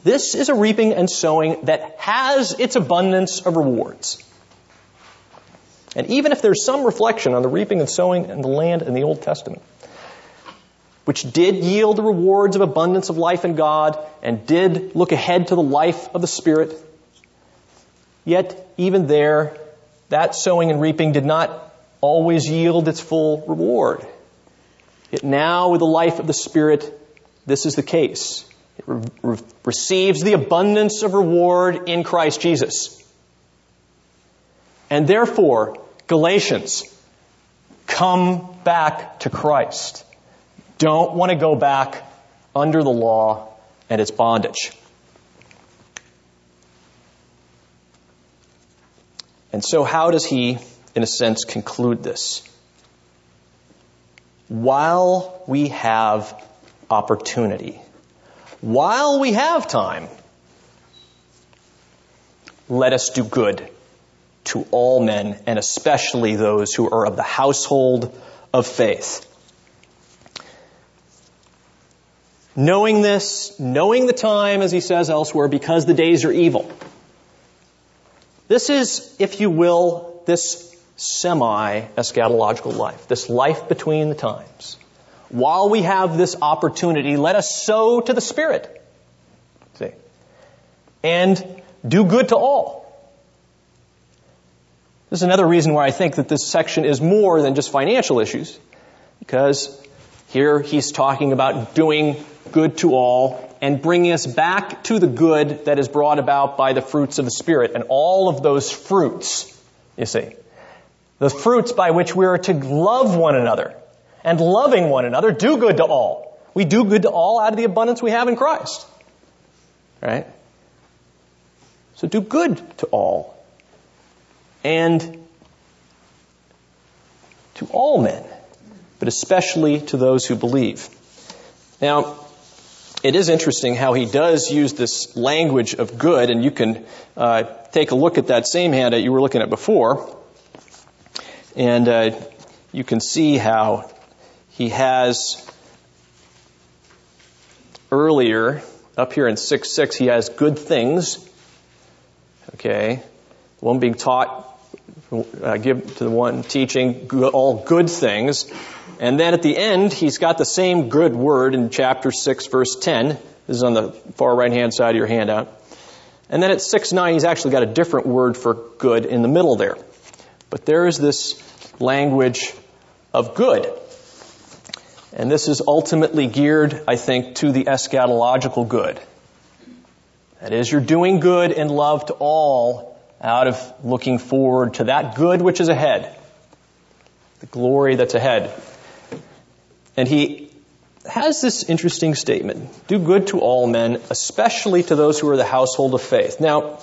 This is a reaping and sowing that has its abundance of rewards. And even if there's some reflection on the reaping and sowing in the land in the Old Testament, which did yield the rewards of abundance of life in God and did look ahead to the life of the Spirit. Yet, even there, that sowing and reaping did not always yield its full reward. Yet now, with the life of the Spirit, this is the case. Re- re- receives the abundance of reward in Christ Jesus. And therefore, Galatians, come back to Christ don't want to go back under the law and its bondage. And so, how does he, in a sense, conclude this? While we have opportunity, while we have time, let us do good to all men, and especially those who are of the household of faith. Knowing this, knowing the time, as he says elsewhere, because the days are evil. This is, if you will, this semi eschatological life, this life between the times. While we have this opportunity, let us sow to the Spirit. See? And do good to all. This is another reason why I think that this section is more than just financial issues, because here he's talking about doing good to all, and bringing us back to the good that is brought about by the fruits of the Spirit. And all of those fruits, you see, the fruits by which we are to love one another and loving one another, do good to all. We do good to all out of the abundance we have in Christ. Right? So do good to all. And to all men, but especially to those who believe. Now, it is interesting how he does use this language of good, and you can uh, take a look at that same handout you were looking at before, and uh, you can see how he has earlier up here in 6 6, he has good things. Okay. One being taught, uh, give to the one teaching all good things. And then at the end, he's got the same good word in chapter 6, verse 10. This is on the far right hand side of your handout. And then at 6 9, he's actually got a different word for good in the middle there. But there is this language of good. And this is ultimately geared, I think, to the eschatological good. That is, you're doing good and love to all out of looking forward to that good which is ahead. The glory that's ahead. And he has this interesting statement do good to all men, especially to those who are the household of faith. Now,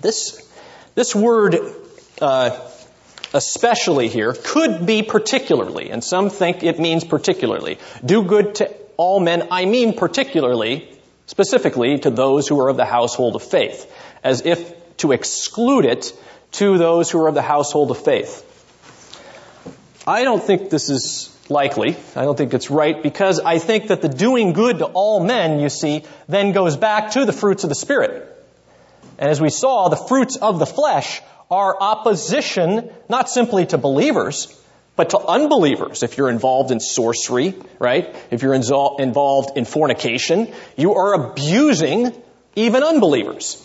this, this word, uh, especially here, could be particularly, and some think it means particularly. Do good to all men, I mean particularly, specifically to those who are of the household of faith, as if to exclude it to those who are of the household of faith. I don't think this is likely. I don't think it's right because I think that the doing good to all men, you see, then goes back to the fruits of the Spirit. And as we saw, the fruits of the flesh are opposition not simply to believers, but to unbelievers. If you're involved in sorcery, right? If you're involved in fornication, you are abusing even unbelievers.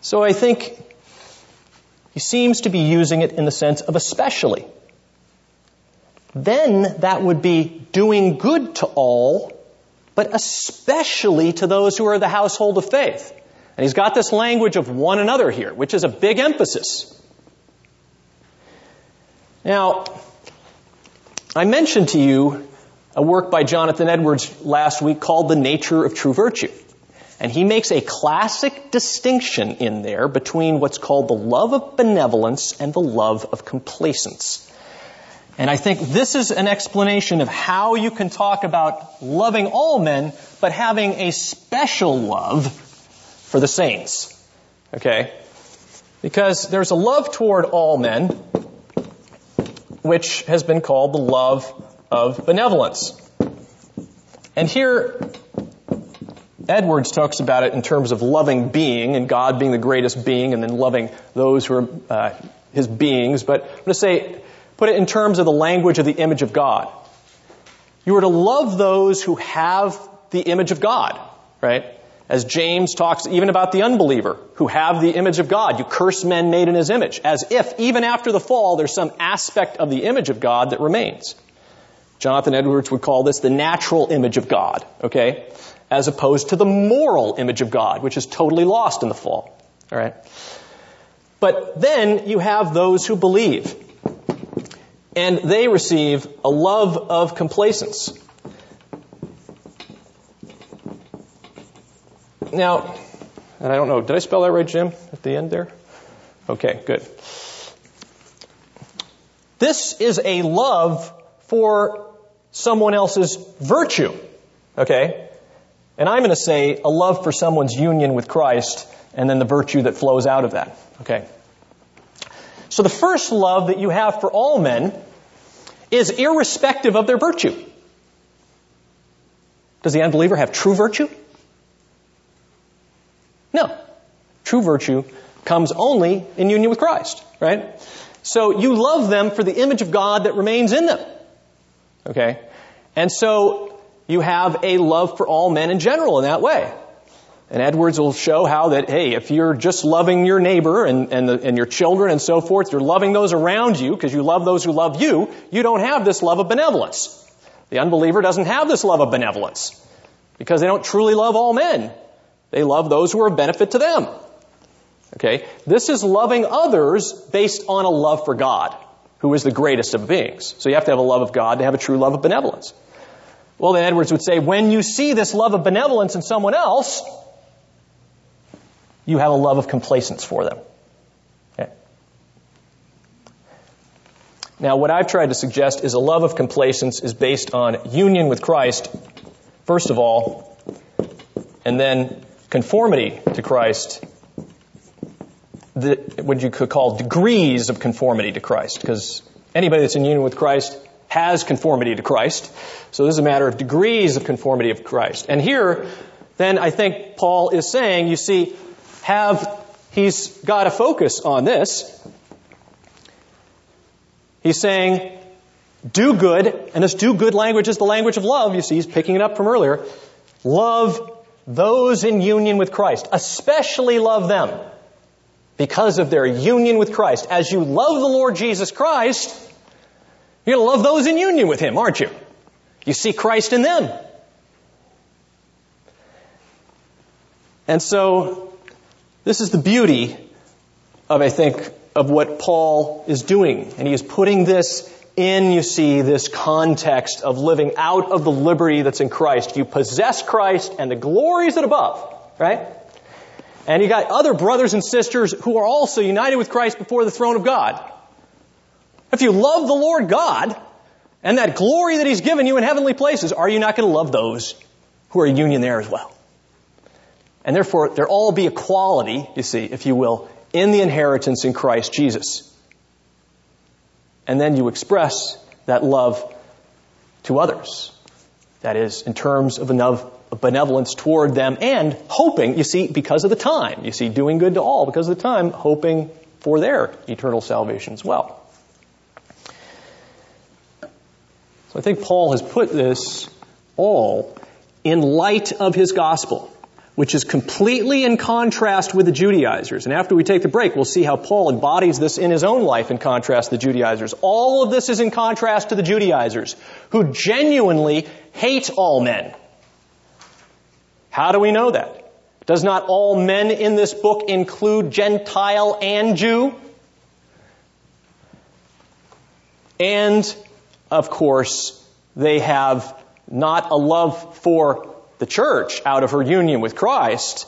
So I think he seems to be using it in the sense of especially. Then that would be doing good to all, but especially to those who are the household of faith. And he's got this language of one another here, which is a big emphasis. Now, I mentioned to you a work by Jonathan Edwards last week called The Nature of True Virtue. And he makes a classic distinction in there between what's called the love of benevolence and the love of complacence. And I think this is an explanation of how you can talk about loving all men, but having a special love for the saints. Okay? Because there's a love toward all men, which has been called the love of benevolence. And here, Edwards talks about it in terms of loving being and God being the greatest being and then loving those who are uh, his beings. But I'm going to say, put it in terms of the language of the image of God. You are to love those who have the image of God, right? As James talks even about the unbeliever who have the image of God. You curse men made in his image. As if even after the fall there's some aspect of the image of God that remains. Jonathan Edwards would call this the natural image of God, okay? As opposed to the moral image of God, which is totally lost in the fall. Alright? But then you have those who believe. And they receive a love of complacence. Now, and I don't know, did I spell that right, Jim, at the end there? Okay, good. This is a love for someone else's virtue. Okay? And I'm going to say a love for someone's union with Christ and then the virtue that flows out of that. Okay? So the first love that you have for all men is irrespective of their virtue. Does the unbeliever have true virtue? No. True virtue comes only in union with Christ, right? So you love them for the image of God that remains in them. Okay? And so you have a love for all men in general in that way. And Edwards will show how that, hey, if you're just loving your neighbor and, and, the, and your children and so forth, you're loving those around you because you love those who love you, you don't have this love of benevolence. The unbeliever doesn't have this love of benevolence because they don't truly love all men. They love those who are of benefit to them. Okay? This is loving others based on a love for God, who is the greatest of beings. So you have to have a love of God to have a true love of benevolence. Well, then Edwards would say, when you see this love of benevolence in someone else, you have a love of complacence for them. Okay. Now, what I've tried to suggest is a love of complacence is based on union with Christ, first of all, and then conformity to Christ, the, what you could call degrees of conformity to Christ, because anybody that's in union with Christ has conformity to Christ. So this is a matter of degrees of conformity of Christ. And here, then I think Paul is saying, you see, have, he's got a focus on this. He's saying, do good, and this do good language is the language of love. You see, he's picking it up from earlier. Love those in union with Christ, especially love them because of their union with Christ. As you love the Lord Jesus Christ, you're going to love those in union with Him, aren't you? You see Christ in them. And so, this is the beauty of, I think, of what Paul is doing. And he is putting this in, you see, this context of living out of the liberty that's in Christ. You possess Christ and the glories that above, right? And you got other brothers and sisters who are also united with Christ before the throne of God. If you love the Lord God and that glory that He's given you in heavenly places, are you not going to love those who are in union there as well? And therefore, there all be equality, you see, if you will, in the inheritance in Christ Jesus. And then you express that love to others. That is, in terms of benevolence toward them and hoping, you see, because of the time, you see, doing good to all because of the time, hoping for their eternal salvation as well. So I think Paul has put this all in light of his gospel which is completely in contrast with the Judaizers. And after we take the break, we'll see how Paul embodies this in his own life in contrast to the Judaizers. All of this is in contrast to the Judaizers, who genuinely hate all men. How do we know that? Does not all men in this book include Gentile and Jew? And, of course, they have not a love for the church out of her union with Christ.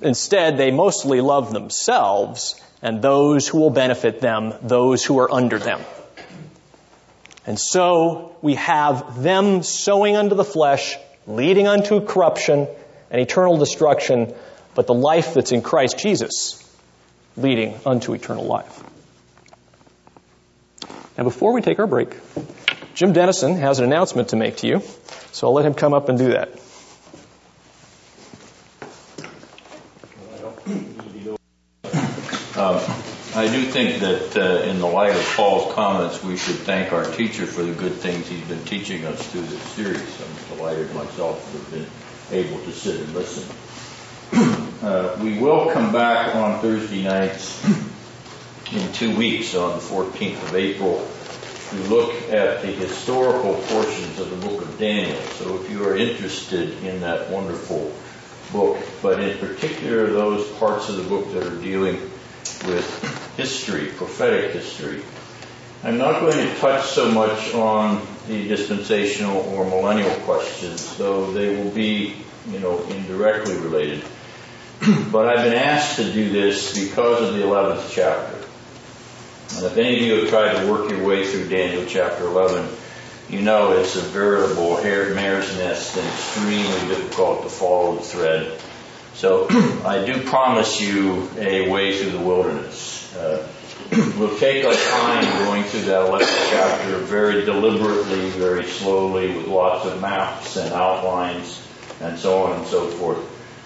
Instead, they mostly love themselves and those who will benefit them, those who are under them. And so we have them sowing unto the flesh, leading unto corruption and eternal destruction, but the life that's in Christ Jesus leading unto eternal life. Now, before we take our break, Jim Dennison has an announcement to make to you, so I'll let him come up and do that. Um, I do think that uh, in the light of Paul's comments, we should thank our teacher for the good things he's been teaching us through this series. I'm delighted myself to have been able to sit and listen. Uh, we will come back on Thursday nights in two weeks, on the 14th of April, to look at the historical portions of the book of Daniel. So if you are interested in that wonderful book, but in particular those parts of the book that are dealing with history, prophetic history. I'm not going to touch so much on the dispensational or millennial questions, though they will be, you know, indirectly related. but I've been asked to do this because of the 11th chapter. And if any of you have tried to work your way through Daniel chapter 11, you know it's a veritable hair, mare's nest and extremely difficult to follow the thread. So I do promise you a way through the wilderness. Uh, we'll take our time going through that 11th chapter very deliberately, very slowly, with lots of maps and outlines and so on and so forth.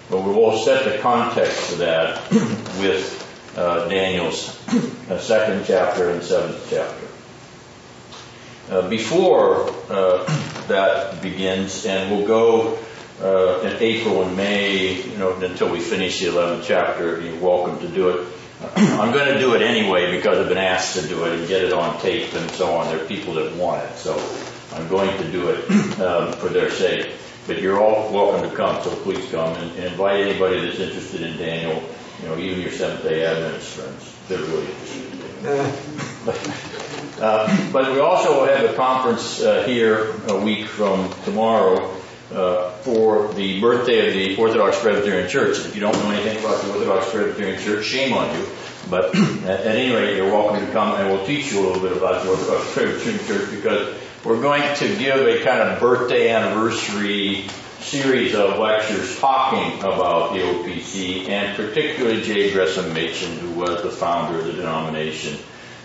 But we will set the context for that with uh, Daniel's uh, second chapter and seventh chapter. Uh, before uh, that begins, and we'll go uh, in April and May, you know, until we finish the 11th chapter. You're welcome to do it. I'm going to do it anyway because I've been asked to do it and get it on tape and so on. There are people that want it, so I'm going to do it um, for their sake. But you're all welcome to come, so please come and, and invite anybody that's interested in Daniel. You know, even your Seventh Day Adventist friends. They're really interested in Daniel. Uh, but we also have a conference uh, here a week from tomorrow uh, for the birthday of the Orthodox Presbyterian Church. If you don't know anything about the Orthodox Presbyterian Church, shame on you. But at, at any rate, you're welcome to come and we'll teach you a little bit about the Orthodox Presbyterian Church because we're going to give a kind of birthday anniversary series of lectures talking about the OPC and particularly J. Gresham Machen, who was the founder of the denomination,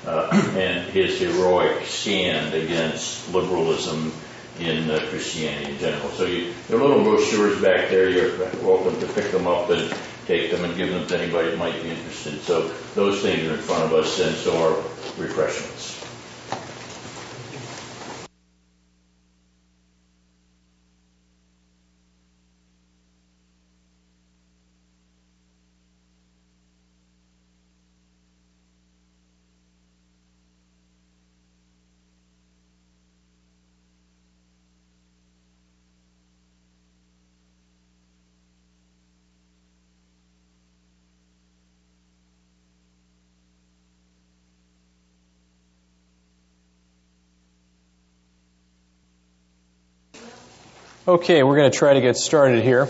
uh, and his heroic stand against liberalism in uh, Christianity in general. So you, there are little brochures back there. You're welcome to pick them up and take them and give them to anybody that might be interested. So those things are in front of us, and so are refreshments. Okay, we're going to try to get started here.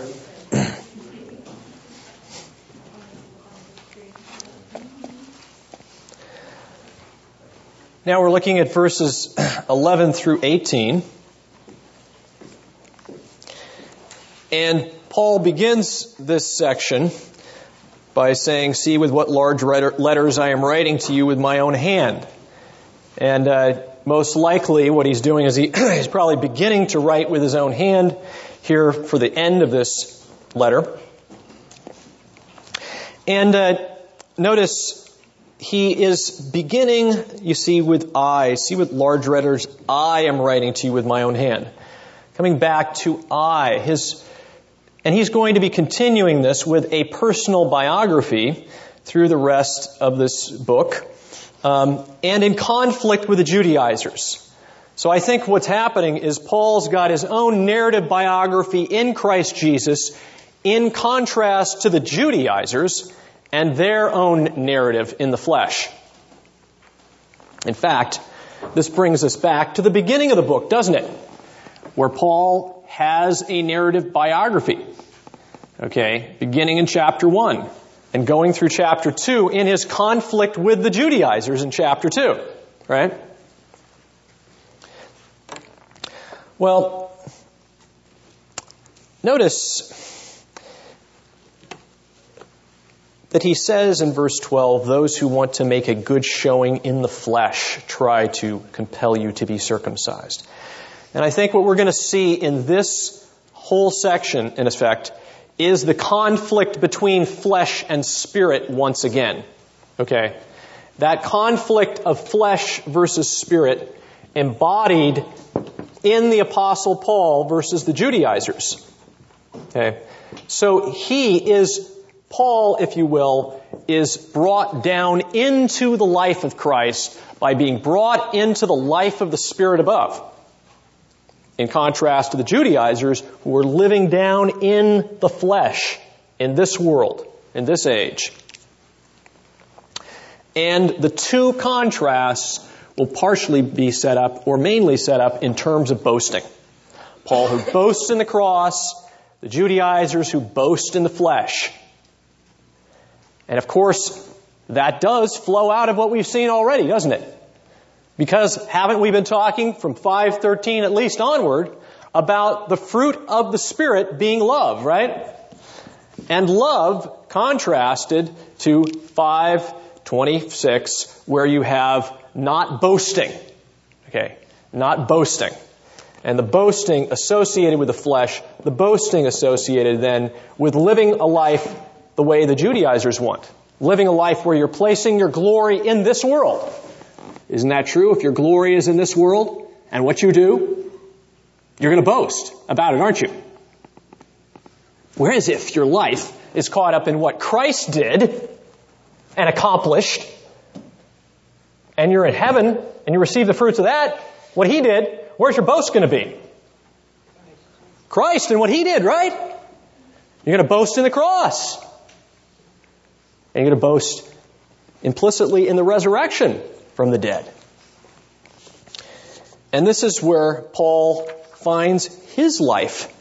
Now we're looking at verses 11 through 18. And Paul begins this section by saying, See with what large letters I am writing to you with my own hand. And uh, most likely what he's doing is he, he's probably beginning to write with his own hand here for the end of this letter. And uh, notice he is beginning, you see, with I. See with large letters, I am writing to you with my own hand. Coming back to I. His, and he's going to be continuing this with a personal biography through the rest of this book um, and in conflict with the Judaizers. So I think what's happening is Paul's got his own narrative biography in Christ Jesus in contrast to the Judaizers and their own narrative in the flesh. In fact, this brings us back to the beginning of the book, doesn't it? Where Paul has a narrative biography. Okay, beginning in chapter 1 and going through chapter 2 in his conflict with the Judaizers in chapter 2, right? Well, notice that he says in verse 12, those who want to make a good showing in the flesh try to compel you to be circumcised. And I think what we're going to see in this whole section, in effect, is the conflict between flesh and spirit once again. Okay? That conflict of flesh versus spirit embodied in the apostle Paul versus the Judaizers. Okay? So he is, Paul, if you will, is brought down into the life of Christ by being brought into the life of the Spirit above in contrast to the Judaizers who were living down in the flesh in this world, in this age. And the two contrasts will partially be set up, or mainly set up, in terms of boasting. Paul who boasts in the cross, the Judaizers who boast in the flesh. And of course, that does flow out of what we've seen already, doesn't it? Because haven't we been talking from 513 at least onward about the fruit of the Spirit being love, right? And love contrasted to 526 where you have not boasting. Okay. Not boasting. And the boasting associated with the flesh, the boasting associated then with living a life the way the Judaizers want. Living a life where you're placing your glory in this world isn't that true? If your glory is in this world and what you do, you're going to boast about it, aren't you? Whereas if your life is caught up in what Christ did and accomplished, and you're in heaven and you receive the fruits of that, what he did, where's your boast going to be? Christ and what he did, right? You're going to boast in the cross. And you're going to boast implicitly in the resurrection from the dead. And this is where Paul finds his life.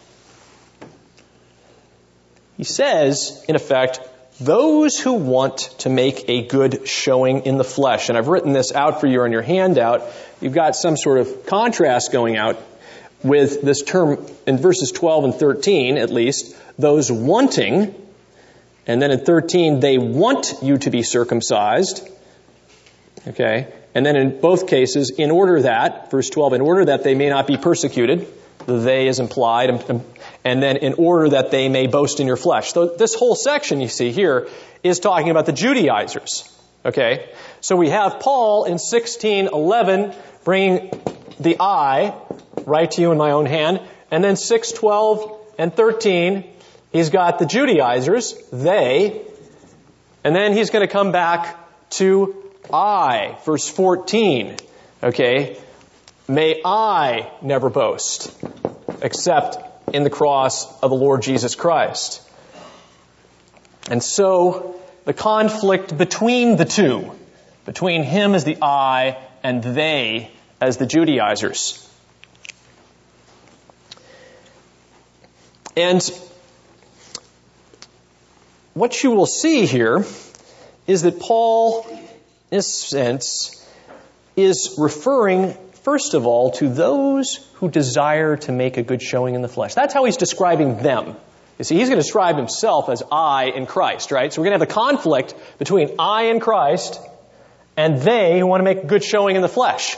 He says, in effect, those who want to make a good showing in the flesh. And I've written this out for you on your handout. You've got some sort of contrast going out with this term in verses 12 and 13, at least, those wanting, and then in 13, they want you to be circumcised. Okay? And then in both cases, in order that, verse 12, in order that they may not be persecuted, the they is implied, and then in order that they may boast in your flesh. So this whole section you see here is talking about the Judaizers. Okay? So we have Paul in 1611 bringing the I right to you in my own hand, and then 612 and 13, he's got the Judaizers, they, and then he's going to come back to I, verse 14. Okay? May I never boast, except in the cross of the Lord Jesus Christ. And so, the conflict between the two, between him as the I and they as the Judaizers. And what you will see here is that Paul, in a sense, is referring, first of all, to those who desire to make a good showing in the flesh. That's how he's describing them. You see, he's going to describe himself as I in Christ, right? So we're going to have a conflict between I in Christ and they who want to make a good showing in the flesh.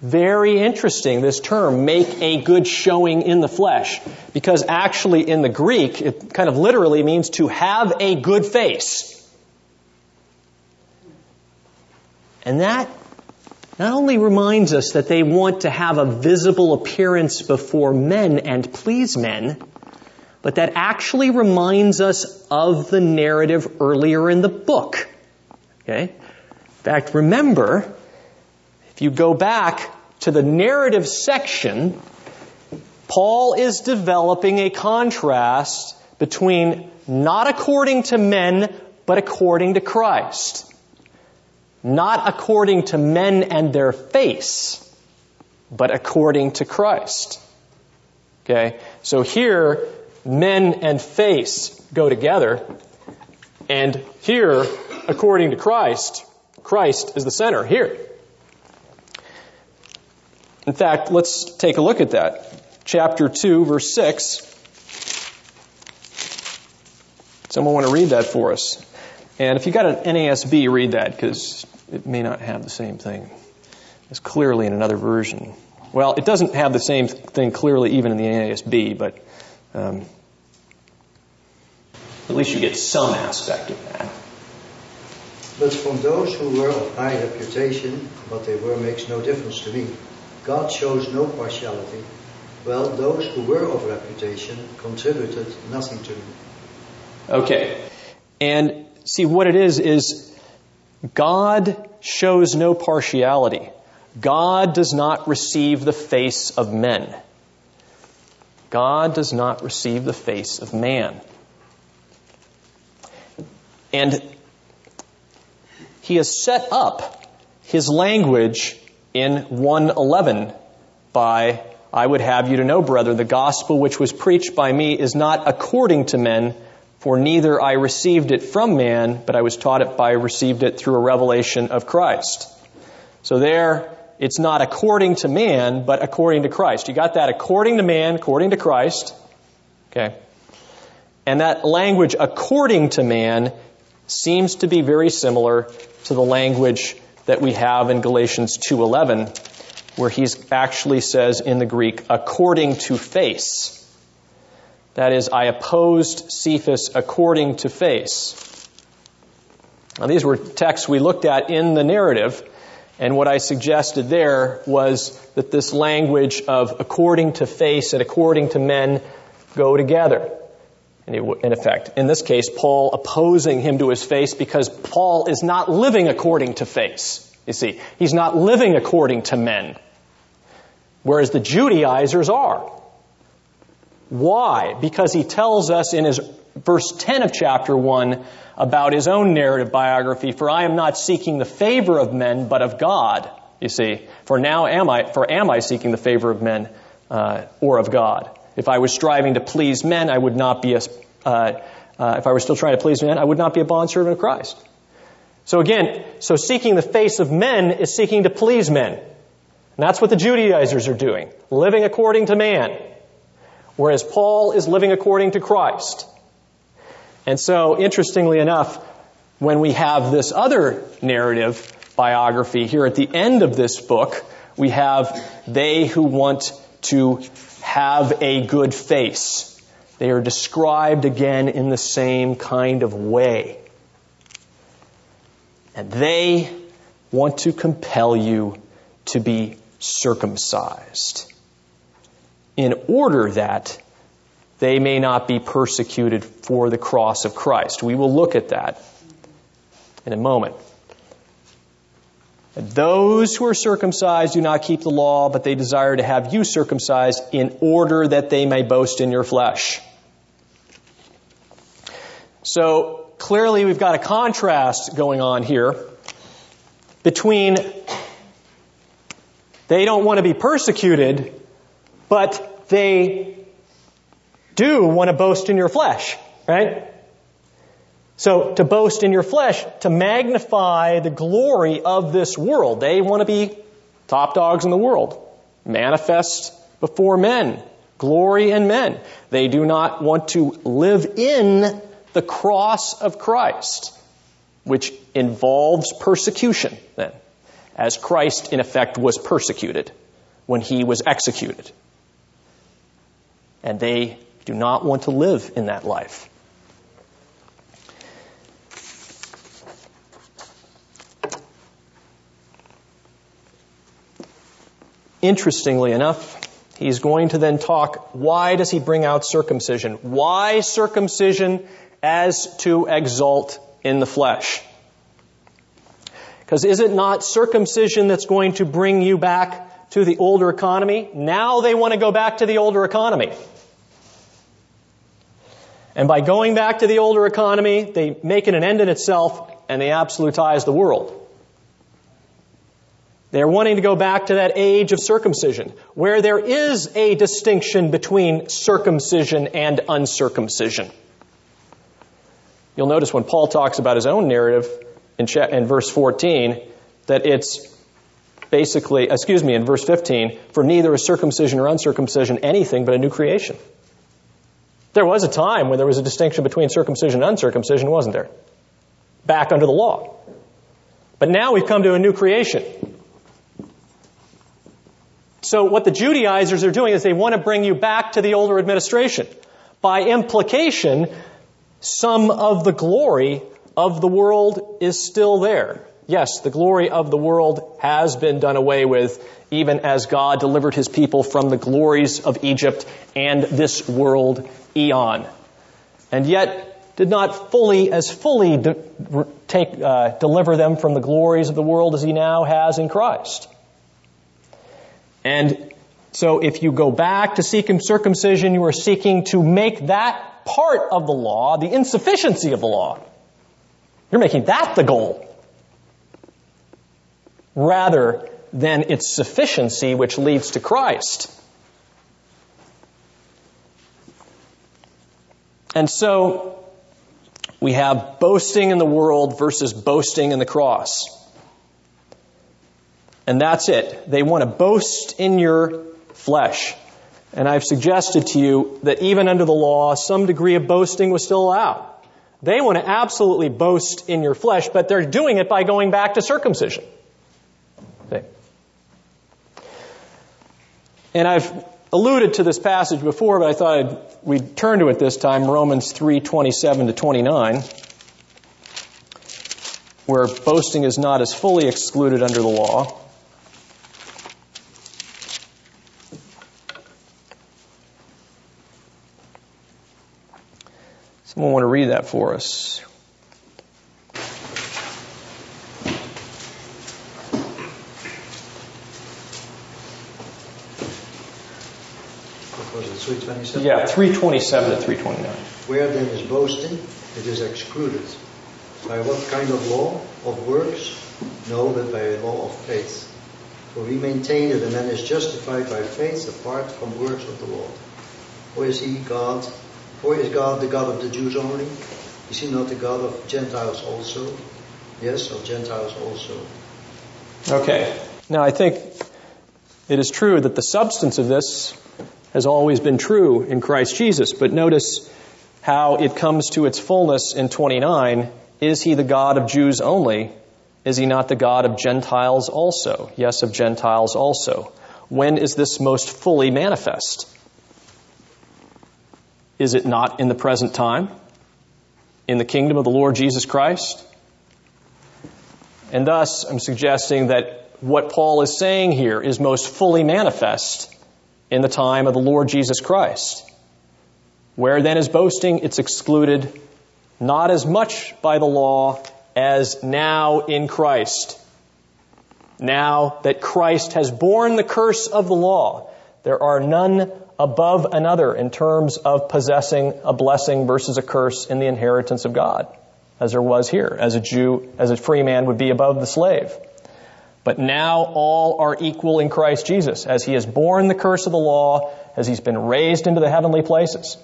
Very interesting, this term, make a good showing in the flesh, because actually in the Greek, it kind of literally means to have a good face. And that not only reminds us that they want to have a visible appearance before men and please men, but that actually reminds us of the narrative earlier in the book. Okay? In fact, remember, if you go back to the narrative section, Paul is developing a contrast between not according to men, but according to Christ. Not according to men and their face, but according to Christ. Okay? So here, men and face go together. And here, according to Christ, Christ is the center here. In fact, let's take a look at that. Chapter 2, verse 6. Someone want to read that for us? And if you got an NASB, read that because it may not have the same thing. It's clearly in another version. Well, it doesn't have the same thing clearly even in the NASB, but um, at least you get some aspect of that. But from those who were of high reputation, what they were makes no difference to me. God shows no partiality. Well, those who were of reputation contributed nothing to me. Okay. And see, what it is, is God shows no partiality. God does not receive the face of men. God does not receive the face of man. And he has set up his language in 111 by, I would have you to know, brother, the gospel which was preached by me is not according to men, for neither I received it from man, but I was taught it by, received it through a revelation of Christ. So there, it's not according to man, but according to Christ. You got that? According to man, according to Christ. Okay. And that language, according to man, seems to be very similar to the language that we have in Galatians 2:11 where he actually says in the Greek according to face. That is I opposed Cephas according to face. Now these were texts we looked at in the narrative and what I suggested there was that this language of according to face and according to men go together in effect. In this case, Paul opposing him to his face because Paul is not living according to face. You see, he's not living according to men. Whereas the Judaizers are. Why? Because he tells us in his verse 10 of chapter 1 about his own narrative biography, for I am not seeking the favor of men, but of God. You see, for now am I, for am I seeking the favor of men uh, or of God? If I was striving to please men, I would not be a. Uh, uh, if I were still trying to please men, I would not be a bondservant of Christ. So again, so seeking the face of men is seeking to please men. And that's what the Judaizers are doing, living according to man. Whereas Paul is living according to Christ. And so, interestingly enough, when we have this other narrative biography here at the end of this book, we have they who want to have a good face. They are described again in the same kind of way. And they want to compel you to be circumcised in order that they may not be persecuted for the cross of Christ. We will look at that in a moment. Those who are circumcised do not keep the law, but they desire to have you circumcised in order that they may boast in your flesh. So clearly we've got a contrast going on here between they don't want to be persecuted, but they do want to boast in your flesh, right? So to boast in your flesh, to magnify the glory of this world. They want to be top dogs in the world, manifest before men, glory in men. They do not want to live in the cross of Christ, which involves persecution then, as Christ in effect was persecuted when he was executed. And they do not want to live in that life. Interestingly enough, he's going to then talk why does he bring out circumcision? Why circumcision as to exalt in the flesh? Because is it not circumcision that's going to bring you back to the older economy? Now they want to go back to the older economy. And by going back to the older economy, they make it an end in itself and they absolutize the world. They're wanting to go back to that age of circumcision, where there is a distinction between circumcision and uncircumcision. You'll notice when Paul talks about his own narrative in, verse 14 that it's basically, excuse me, in verse 15, for neither is circumcision or uncircumcision anything but a new creation. There was a time when there was a distinction between circumcision and uncircumcision, wasn't there? Back under the law. But now we've come to a new creation. So what the Judaizers are doing is they want to bring you back to the older administration. By implication, some of the glory of the world is still there. Yes, the glory of the world has been done away with, even as God delivered his people from the glories of Egypt and this world eon. And yet did not fully, as fully de- take, uh, deliver them from the glories of the world as he now has in Christ. And so if you go back to seeking circumcision, you are seeking to make that part of the law, the insufficiency of the law. You're making that the goal. Rather than its sufficiency, which leads to Christ. And so we have boasting in the world versus boasting in the cross. And that's it. They want to boast in your flesh. And I've suggested to you that even under the law, some degree of boasting was still allowed. They want to absolutely boast in your flesh, but they're doing it by going back to circumcision. And I've alluded to this passage before, but I thought I'd, we'd turn to it this time, Romans 3:27 to 29, where boasting is not as fully excluded under the law. Someone want to read that for us? What was it, 327? Yeah, 327 to 329. Where then is boasting? It is excluded. By what kind of law? Of works? No, but by a law of faith. For we maintain that a man is justified by faith apart from works of the law. Or is he God? Or is God the God of the Jews only? Is he not the God of Gentiles also? Yes, of Gentiles also. Okay. Now I think it is true that the substance of this has always been true in Christ Jesus, but notice how it comes to its fullness in 29. Is he the God of Jews only? Is he not the God of Gentiles also? Yes, of Gentiles also. When is this most fully manifest? Is it not in the present time? In the kingdom of the Lord Jesus Christ? And thus, I'm suggesting that what Paul is saying here is most fully manifest in the time of the Lord Jesus Christ. Where then is boasting? It's excluded not as much by the law as now in Christ. Now that Christ has borne the curse of the law, there are none above another in terms of possessing a blessing versus a curse in the inheritance of God, as there was here, as a Jew, as a free man would be above the slave. But now all are equal in Christ Jesus, as he has borne the curse of the law, as he's been raised into the heavenly places.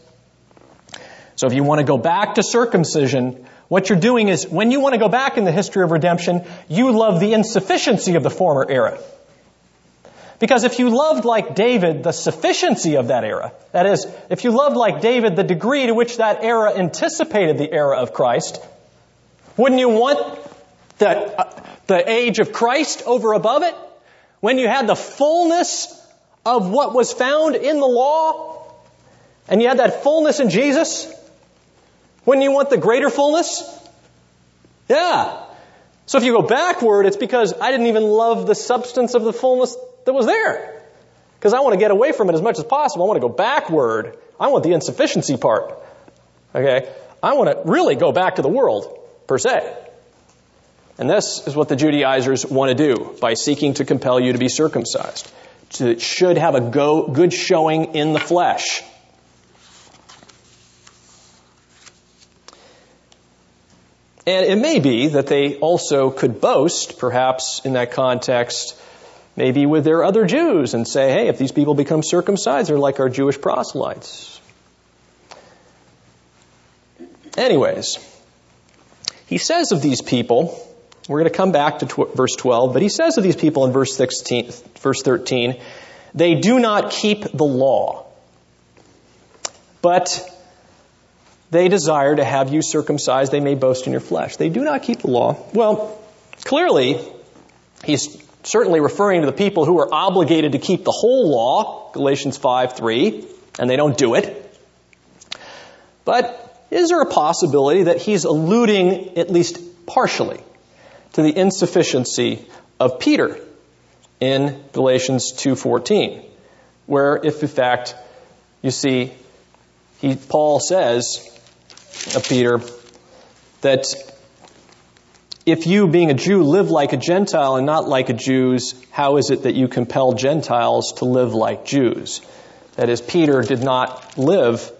So if you want to go back to circumcision, what you're doing is, when you want to go back in the history of redemption, you love the insufficiency of the former era. Because if you loved like David the sufficiency of that era, that is, if you loved like David the degree to which that era anticipated the era of Christ, wouldn't you want the, uh, the age of Christ over above it? When you had the fullness of what was found in the law, and you had that fullness in Jesus, wouldn't you want the greater fullness? Yeah. So if you go backward, it's because I didn't even love the substance of the fullness that was there. Because I want to get away from it as much as possible. I want to go backward. I want the insufficiency part. Okay? I want to really go back to the world, per se. And this is what the Judaizers want to do by seeking to compel you to be circumcised. It should have a go, good showing in the flesh. And it may be that they also could boast, perhaps in that context, maybe with their other Jews and say, hey, if these people become circumcised, they're like our Jewish proselytes. Anyways, he says of these people, we're going to come back to tw- verse 12, but he says to these people in verse 16, verse 13, they do not keep the law, but they desire to have you circumcised, they may boast in your flesh. They do not keep the law. Well, clearly, he's certainly referring to the people who are obligated to keep the whole law, Galatians 5 3, and they don't do it. But is there a possibility that he's alluding, at least partially, to the insufficiency of Peter in Galatians 2:14, where if in fact you see he Paul says of Peter that if you, being a Jew, live like a Gentile and not like a Jews, how is it that you compel Gentiles to live like Jews? That is, Peter did not live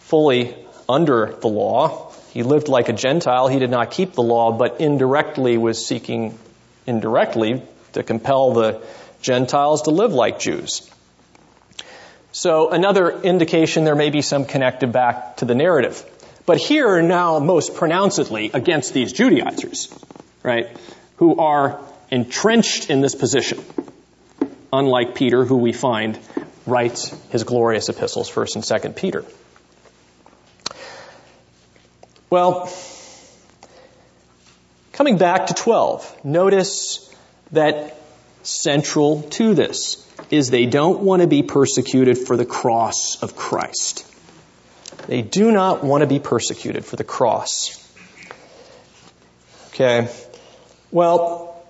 fully under the law. He lived like a Gentile. He did not keep the law, but indirectly was seeking indirectly to compel the Gentiles to live like Jews. So another indication there may be some connected back to the narrative. But here now most pronouncedly against these Judaizers, right, who are entrenched in this position, unlike Peter, who we find writes his glorious epistles, 1st and 2nd Peter. Well, coming back to 12, notice that central to this is they don't want to be persecuted for the cross of Christ. They do not want to be persecuted for the cross. Okay. Well,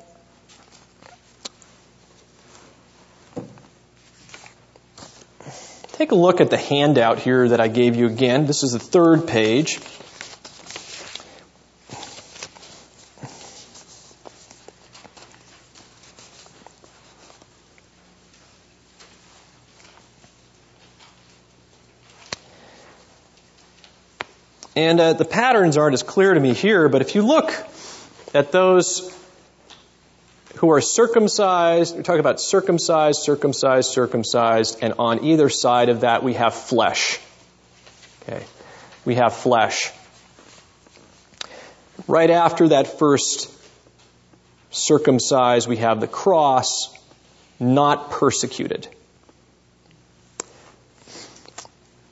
take a look at the handout here that I gave you again. This is the third page. And uh, the patterns aren't as clear to me here, but if you look at those who are circumcised, we talk about circumcised, circumcised, circumcised, and on either side of that we have flesh. Okay. We have flesh. Right after that first circumcised, we have the cross, not persecuted.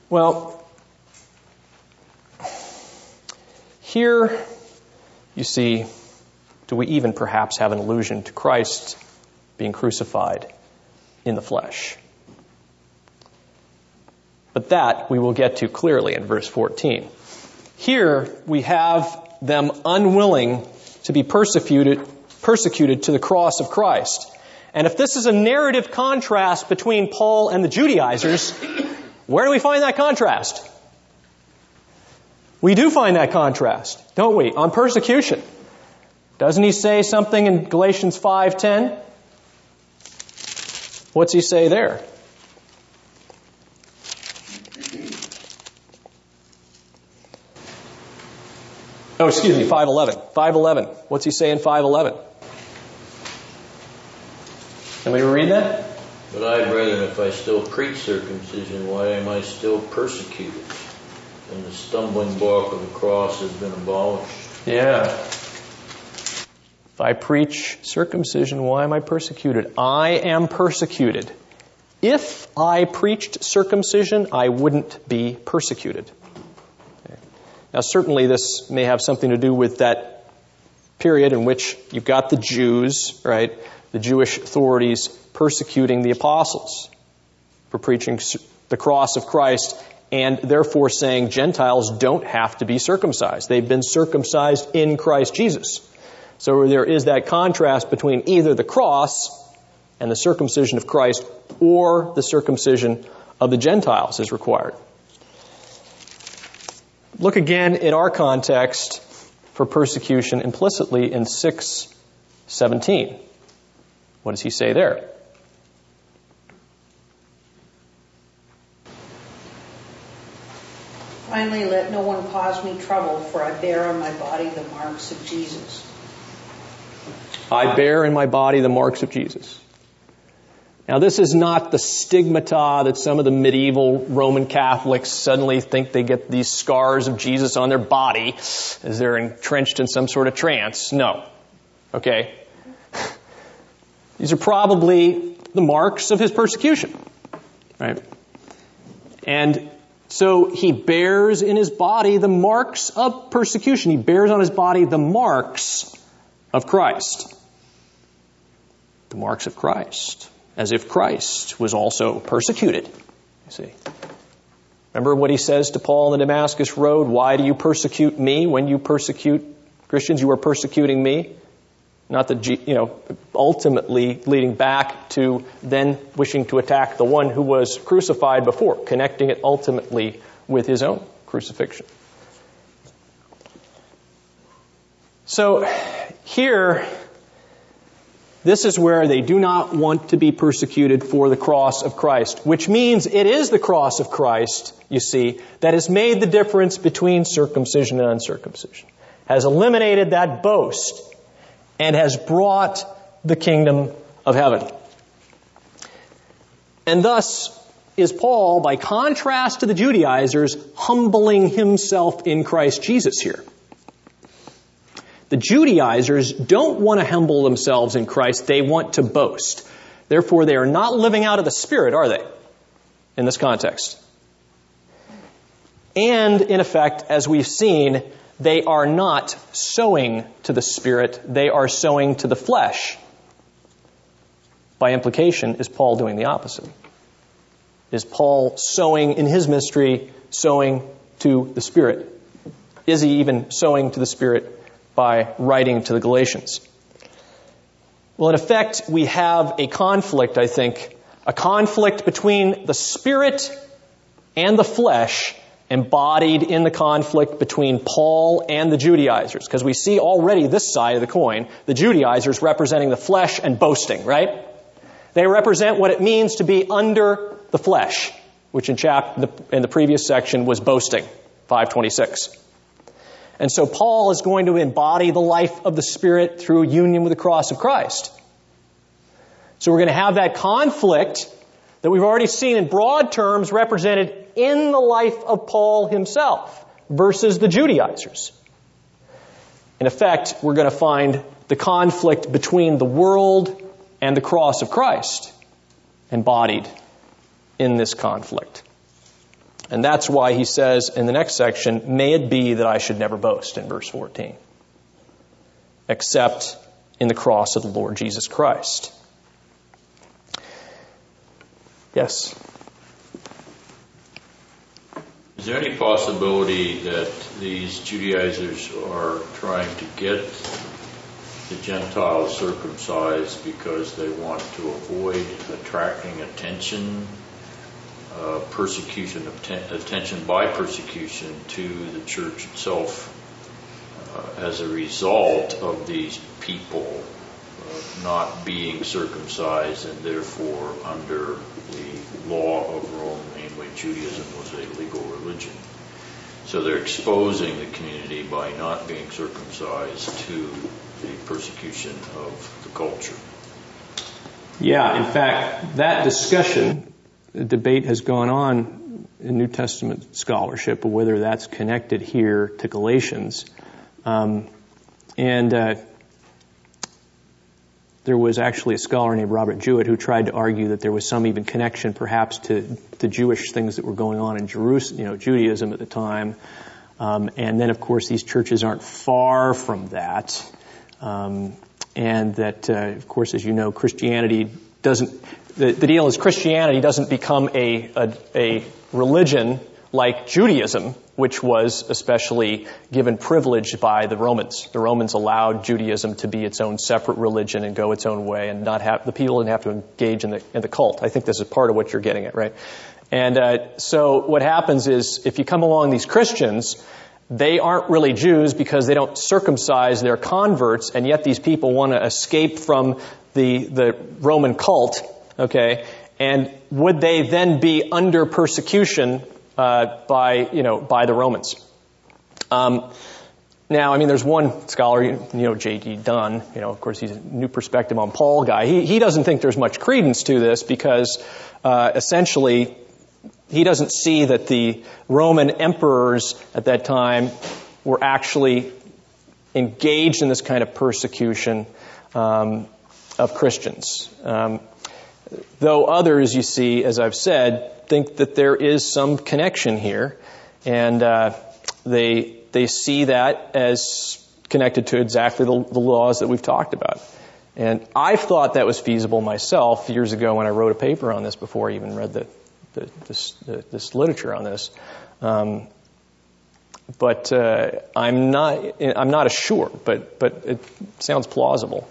Well, here you see, do we even perhaps have an allusion to Christ being crucified in the flesh? But that we will get to clearly in verse 14. Here we have them unwilling to be persecuted, persecuted to the cross of Christ. And if this is a narrative contrast between Paul and the Judaizers, where do we find that contrast? We do find that contrast, don't we? On persecution. Doesn't he say something in Galatians 5:10? What's he say there? Oh, excuse me, 511. 511. What's he say in 511? Can we read that? But I, brethren, if I still preach circumcision, why am I still persecuted? And the stumbling block of the cross has been abolished. Yeah. If I preach circumcision, why am I persecuted? I am persecuted. If I preached circumcision, I wouldn't be persecuted. Now, certainly, this may have something to do with that period in which you've got the Jews, right? The Jewish authorities persecuting the apostles for preaching the cross of Christ and therefore saying Gentiles don't have to be circumcised. They've been circumcised in Christ Jesus. So there is that contrast between either the cross and the circumcision of Christ or the circumcision of the Gentiles is required. Look again in our context for persecution implicitly in 617. What does he say there? Finally, let no one cause me trouble, for I bear on my body the marks of Jesus. I bear in my body the marks of Jesus. Now, this is not the stigmata that some of the medieval Roman Catholics suddenly think they get these scars of Jesus on their body as they're entrenched in some sort of trance. No. Okay? These are probably the marks of his persecution. Right? And so he bears in his body the marks of persecution. He bears on his body the marks of Christ. The marks of Christ as if Christ was also persecuted. You see. Remember what he says to Paul on the Damascus Road? Why do you persecute me when you persecute Christians? You are persecuting me. Not the, you know, ultimately leading back to then wishing to attack the one who was crucified before, connecting it ultimately with his own crucifixion. So here, this is where they do not want to be persecuted for the cross of Christ, which means it is the cross of Christ, you see, that has made the difference between circumcision and uncircumcision, has eliminated that boast, and has brought the kingdom of heaven. And thus is Paul, by contrast to the Judaizers, humbling himself in Christ Jesus here. The Judaizers don't want to humble themselves in Christ, they want to boast. Therefore, they are not living out of the Spirit, are they? In this context. And, in effect, as we've seen, they are not sowing to the Spirit, they are sowing to the flesh. By implication, is Paul doing the opposite? Is Paul sowing in his ministry, sowing to the Spirit? Is he even sowing to the Spirit by writing to the Galatians. Well, in effect, we have a conflict, I think, a conflict between the spirit and the flesh embodied in the conflict between Paul and the Judaizers. Because we see already this side of the coin, the Judaizers representing the flesh and boasting, right? They represent what it means to be under the flesh, which in, chap- in the previous section was boasting, 526. And so Paul is going to embody the life of the Spirit through union with the cross of Christ. So we're going to have that conflict that we've already seen in broad terms represented in the life of Paul himself versus the Judaizers. In effect, we're going to find the conflict between the world and the cross of Christ embodied in this conflict. And that's why he says in the next section, may it be that I should never boast in verse 14, except in the cross of the Lord Jesus Christ. Yes. Is there any possibility that these Judaizers are trying to get the Gentiles circumcised because they want to avoid attracting attention, uh, persecution, attention by persecution to the church itself uh, as a result of these people uh, not being circumcised and therefore under law of Rome, namely Judaism was a legal religion. So they're exposing the community by not being circumcised to the persecution of the culture. Yeah, in fact, that discussion, the debate has gone on in New Testament scholarship of whether that's connected here to Galatians. Um, and uh, there was actually a scholar named Robert Jewett who tried to argue that there was some even connection perhaps to the Jewish things that were going on in Jerusalem, you know, Judaism at the time. Um, and then, of course, these churches aren't far from that. Um, and that, uh, of course, as you know, Christianity doesn't, the, the deal is Christianity doesn't become a, a, a religion like Judaism, which was especially given privilege by the Romans. The Romans allowed Judaism to be its own separate religion and go its own way and not have, the people didn't have to engage in the, in the cult. I think this is part of what you're getting at, right? And uh, so what happens is if you come along these Christians, they aren't really Jews because they don't circumcise their converts, and yet these people want to escape from the, the Roman cult, okay? And would they then be under persecution uh, by, you know, by the Romans? Um, now, I mean, there's one scholar, you know, J.D. Dunn, you know, of course, he's a new perspective on Paul guy. He, he doesn't think there's much credence to this because uh, essentially he doesn't see that the Roman emperors at that time were actually engaged in this kind of persecution um, of Christians. Um, though others, you see, as I've said, think that there is some connection here, and uh, they they see that as connected to exactly the, the laws that we've talked about. And I've thought that was feasible myself years ago when I wrote a paper on this before I even read the the, this, the, this literature on this. Um, but uh, I'm not I'm not sure, but but it sounds plausible.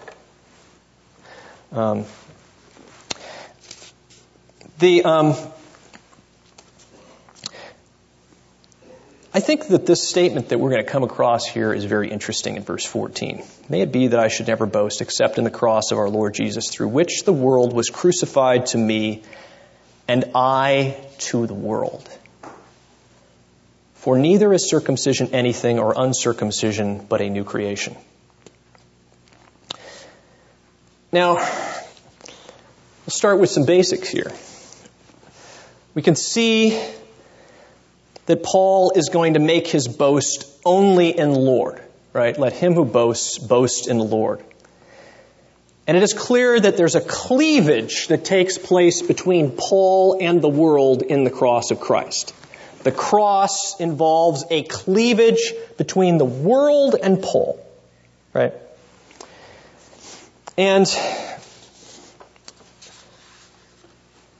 Um, the um, I think that this statement that we're going to come across here is very interesting in verse 14. May it be that I should never boast except in the cross of our Lord Jesus, through which the world was crucified to me and I to the world. For neither is circumcision anything or uncircumcision, but a new creation. Now, let's start with some basics here. We can see that Paul is going to make his boast only in Lord, right? Let him who boasts boast in the Lord. And it is clear that there's a cleavage that takes place between Paul and the world in the cross of Christ. The cross involves a cleavage between the world and Paul, right? And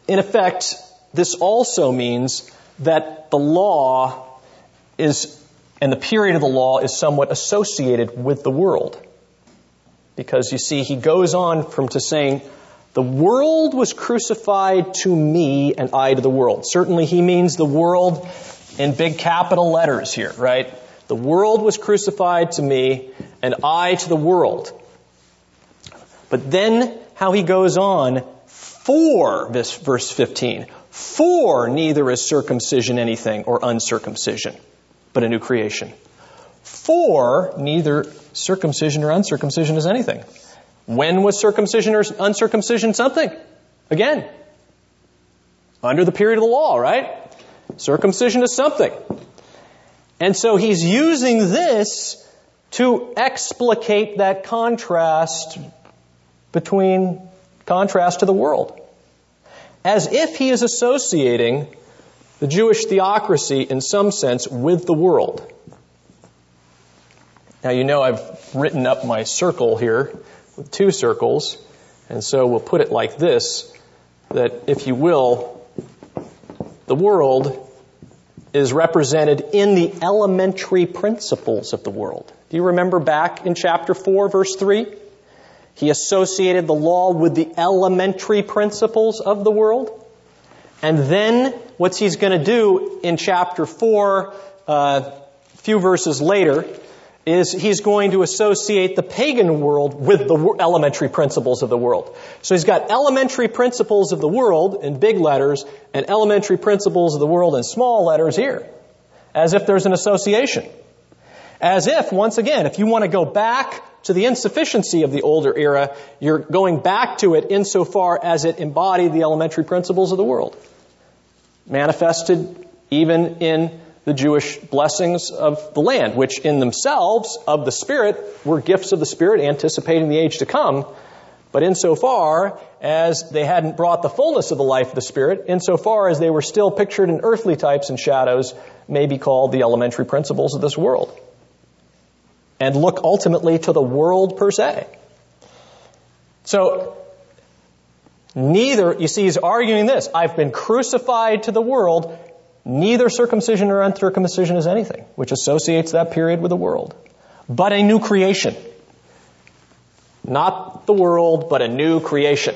in effect, this also means that the law is, and the period of the law is somewhat associated with the world. Because you see, he goes on from to saying, the world was crucified to me and I to the world. Certainly he means the world in big capital letters here, right? The world was crucified to me and I to the world. But then how he goes on, for this verse 15, for neither is circumcision anything or uncircumcision, but a new creation. For neither circumcision or uncircumcision is anything. When was circumcision or uncircumcision something? Again, under the period of the law, right? Circumcision is something. And so he's using this to explicate that contrast between contrast to the world. As if he is associating the Jewish theocracy in some sense with the world. Now you know I've written up my circle here with two circles, and so we'll put it like this, that if you will, the world is represented in the elementary principles of the world. Do you remember back in chapter 4, verse 3? He associated the law with the elementary principles of the world. And then what he's going to do in chapter 4, a uh, few verses later, is he's going to associate the pagan world with the elementary principles of the world. So he's got elementary principles of the world in big letters and elementary principles of the world in small letters here. As if there's an association. As if, once again, if you want to go back to the insufficiency of the older era, you're going back to it insofar as it embodied the elementary principles of the world. Manifested even in the Jewish blessings of the land, which in themselves of the Spirit were gifts of the Spirit anticipating the age to come. But insofar as they hadn't brought the fullness of the life of the Spirit, insofar as they were still pictured in earthly types and shadows, may be called the elementary principles of this world. And look ultimately to the world per se. So, neither, you see, he's arguing this. I've been crucified to the world. Neither circumcision nor uncircumcision is anything, which associates that period with the world, but a new creation. Not the world, but a new creation.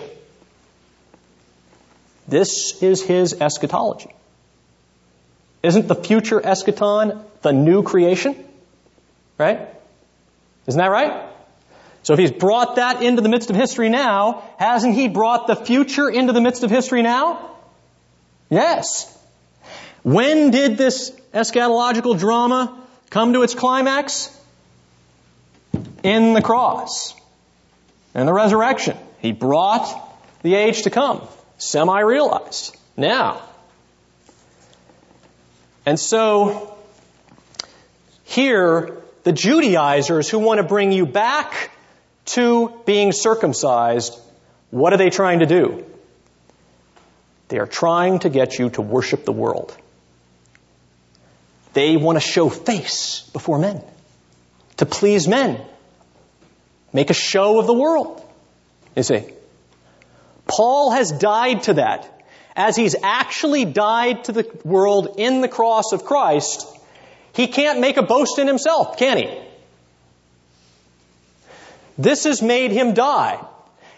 This is his eschatology. Isn't the future eschaton the new creation? Right? Isn't that right? So if he's brought that into the midst of history now, hasn't he brought the future into the midst of history now? Yes. When did this eschatological drama come to its climax? In the cross and the resurrection. He brought the age to come, semi realized. Now. And so, here, the Judaizers who want to bring you back to being circumcised, what are they trying to do? They are trying to get you to worship the world. They want to show face before men, to please men, make a show of the world. You see, Paul has died to that. As he's actually died to the world in the cross of Christ, he can't make a boast in himself, can he? This has made him die.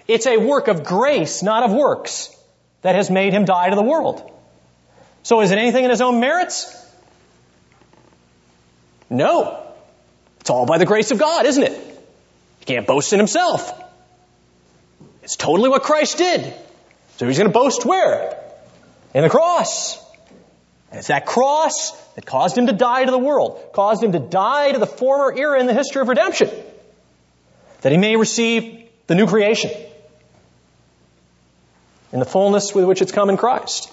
It's a work of grace, not of works, that has made him die to the world. So is it anything in his own merits? No. It's all by the grace of God, isn't it? He can't boast in himself. It's totally what Christ did. So he's going to boast where? In the cross. And it's that cross that caused him to die to the world, caused him to die to the former era in the history of redemption, that he may receive the new creation in the fullness with which it's come in Christ.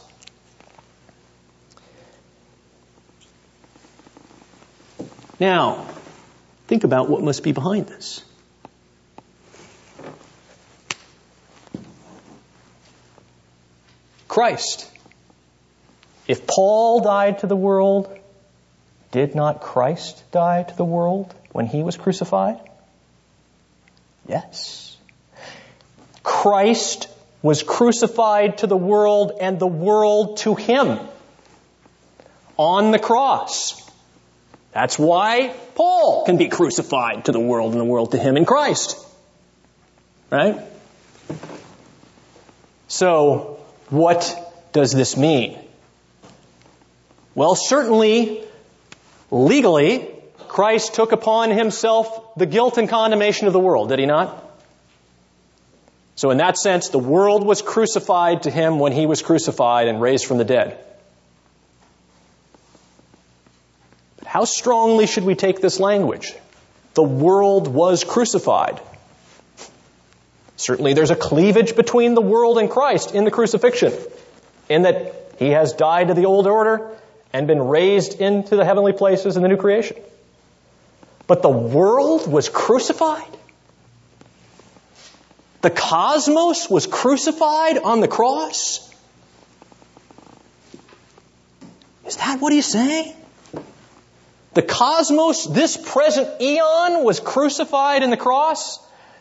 Now, think about what must be behind this. Christ. If Paul died to the world, did not Christ die to the world when he was crucified? Yes. Christ was crucified to the world and the world to him on the cross. That's why Paul can be crucified to the world and the world to him in Christ. Right? So, what does this mean? Well, certainly, legally, Christ took upon himself the guilt and condemnation of the world, did he not? So in that sense, the world was crucified to him when he was crucified and raised from the dead. But how strongly should we take this language? The world was crucified. Certainly there's a cleavage between the world and Christ in the crucifixion, in that he has died to the old order and been raised into the heavenly places in the new creation. But the world was crucified. The cosmos was crucified on the cross. Is that what he's saying? The cosmos, this present eon, was crucified in the cross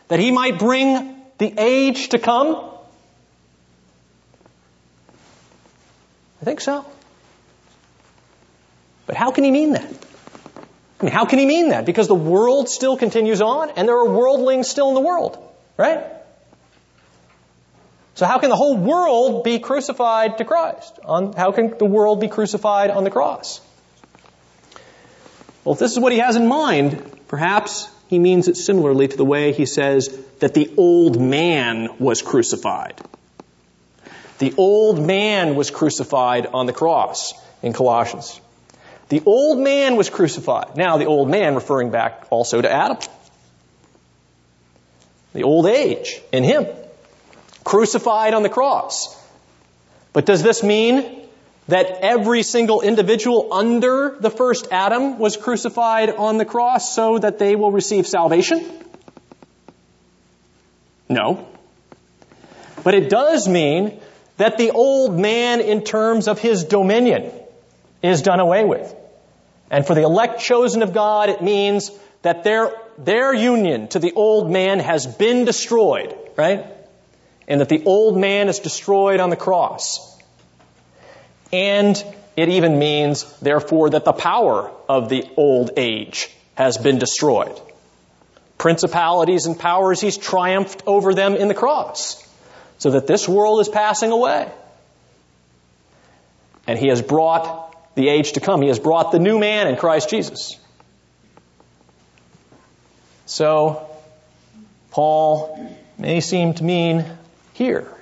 that he might bring the age to come? I think so. But how can he mean that? I mean, how can he mean that? Because the world still continues on and there are worldlings still in the world, right? So how can the whole world be crucified to Christ? How can the world be crucified on the cross? Well, if this is what he has in mind, perhaps he means it similarly to the way he says that the old man was crucified. The old man was crucified on the cross in Colossians. The old man was crucified. Now, the old man referring back also to Adam. The old age in him. Crucified on the cross. But does this mean that every single individual under the first Adam was crucified on the cross so that they will receive salvation? No. But it does mean that the old man, in terms of his dominion, is done away with. And for the elect chosen of God, it means that their, their union to the old man has been destroyed, right? And that the old man is destroyed on the cross. And it even means, therefore, that the power of the old age has been destroyed. Principalities and powers, he's triumphed over them in the cross. So that this world is passing away. And he has brought the age to come. He has brought the new man in Christ Jesus. So, Paul may seem to mean here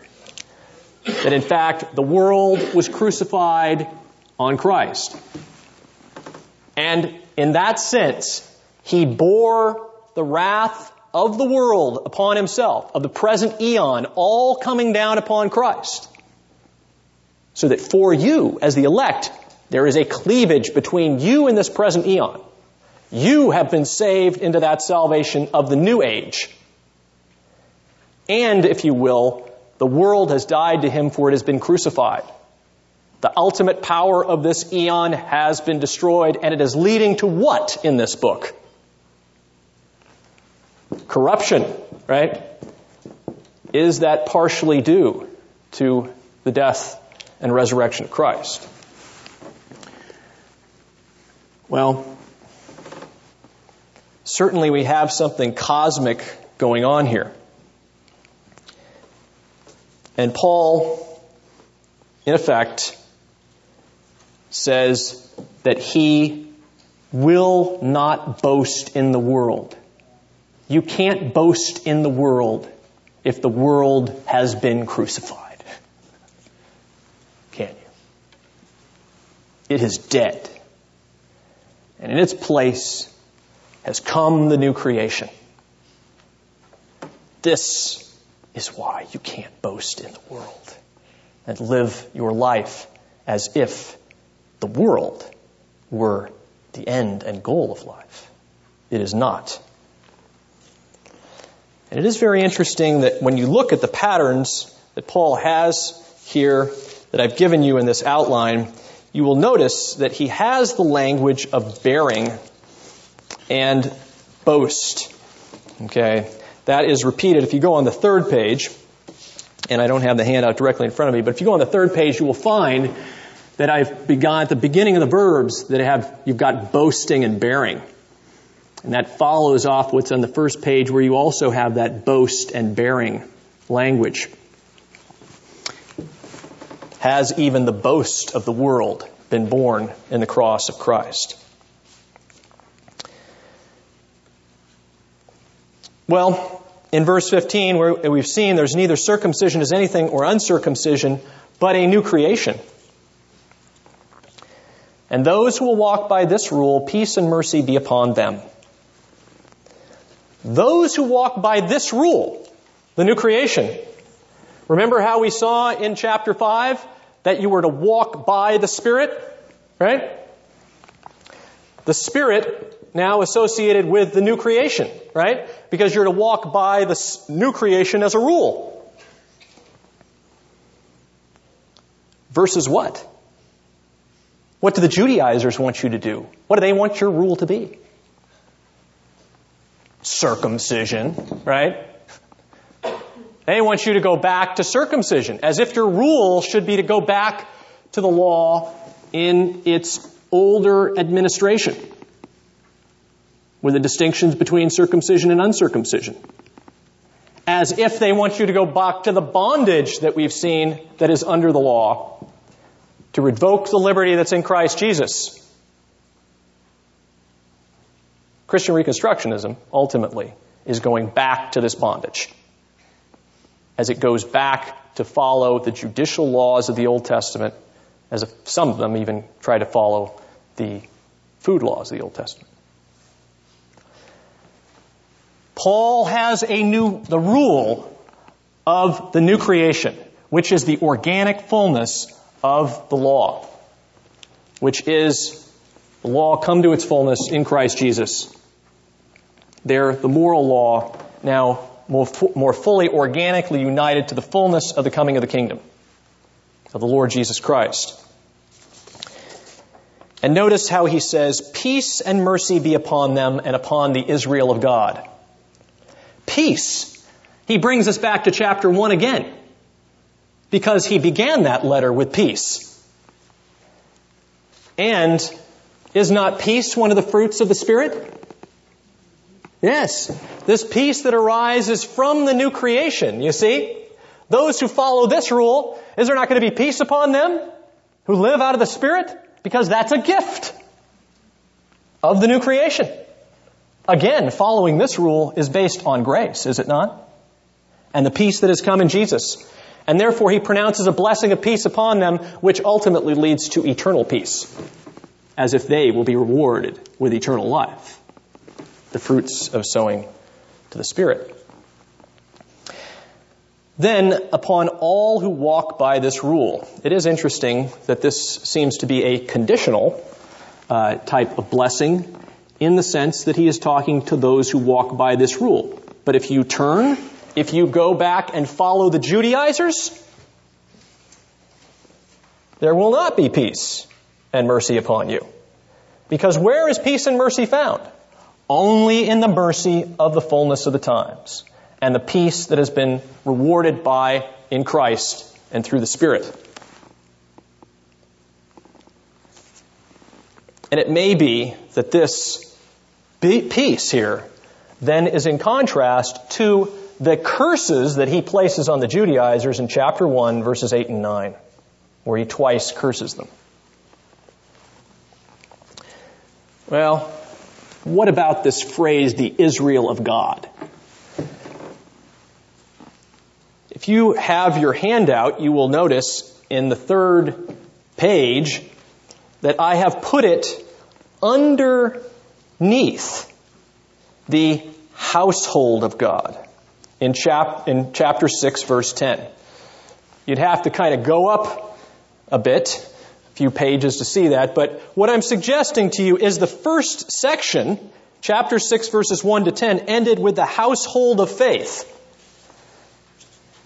that in fact the world was crucified on Christ. And in that sense, he bore the wrath of the world upon himself, of the present eon, all coming down upon Christ. So that for you, as the elect, there is a cleavage between you and this present eon. You have been saved into that salvation of the new age. And, if you will, the world has died to him for it has been crucified. The ultimate power of this eon has been destroyed, and it is leading to what in this book? Corruption, right? Is that partially due to the death and resurrection of Christ? Well, certainly we have something cosmic going on here. And Paul, in effect, says that he will not boast in the world. You can't boast in the world if the world has been crucified. Can you? It is dead. And in its place has come the new creation. This is why you can't boast in the world and live your life as if the world were the end and goal of life. It is not. And it is very interesting that when you look at the patterns that Paul has here that I've given you in this outline, you will notice that he has the language of bearing and boast. Okay? That is repeated. If you go on the third page, and I don't have the handout directly in front of me, but if you go on the third page, you will find that I've begun at the beginning of the verbs that have, you've got boasting and bearing. And that follows off what's on the first page where you also have that boast and bearing language. Has even the boast of the world been born in the cross of Christ? Well, in verse 15, where we've seen there's neither circumcision as anything or uncircumcision, but a new creation. And those who will walk by this rule, peace and mercy be upon them. Those who walk by this rule, the new creation. Remember how we saw in chapter 5 that you were to walk by the Spirit? Right? The Spirit now associated with the new creation, right? Because you're to walk by the new creation as a rule. Versus what? What do the Judaizers want you to do? What do they want your rule to be? Circumcision, right? They want you to go back to circumcision, as if your rule should be to go back to the law in its older administration, with the distinctions between circumcision and uncircumcision. As if they want you to go back to the bondage that we've seen that is under the law, to revoke the liberty that's in Christ Jesus. Christian Reconstructionism, ultimately, is going back to this bondage as it goes back to follow the judicial laws of the Old Testament, as some of them even try to follow the food laws of the Old Testament. Paul has a new, the rule of the new creation, which is the organic fullness of the law, which is the law come to its fullness in Christ Jesus. There, the moral law now more, more fully organically united to the fullness of the coming of the kingdom of the Lord Jesus Christ. And notice how he says, Peace and mercy be upon them and upon the Israel of God. Peace. He brings us back to chapter 1 again, because he began that letter with peace. And is not peace one of the fruits of the Spirit? Yes, this peace that arises from the new creation, you see? Those who follow this rule, is there not going to be peace upon them who live out of the Spirit? Because that's a gift of the new creation. Again, following this rule is based on grace, is it not? And the peace that has come in Jesus. And therefore he pronounces a blessing of peace upon them, which ultimately leads to eternal peace, as if they will be rewarded with eternal life the fruits of sowing to the Spirit. Then, upon all who walk by this rule, it is interesting that this seems to be a conditional uh, type of blessing in the sense that he is talking to those who walk by this rule. But if you turn, if you go back and follow the Judaizers, there will not be peace and mercy upon you. Because where is peace and mercy found? Only in the mercy of the fullness of the times and the peace that has been rewarded by in Christ and through the Spirit. And it may be that this peace here then is in contrast to the curses that he places on the Judaizers in chapter 1, verses 8 and 9, where he twice curses them. Well, what about this phrase, the Israel of God? If you have your handout, you will notice in the third page that I have put it underneath the household of God in, chap- in chapter 6, verse 10. You'd have to kind of go up a bit few pages to see that, but what I'm suggesting to you is the first section, chapter 6 verses 1 to 10, ended with the household of faith.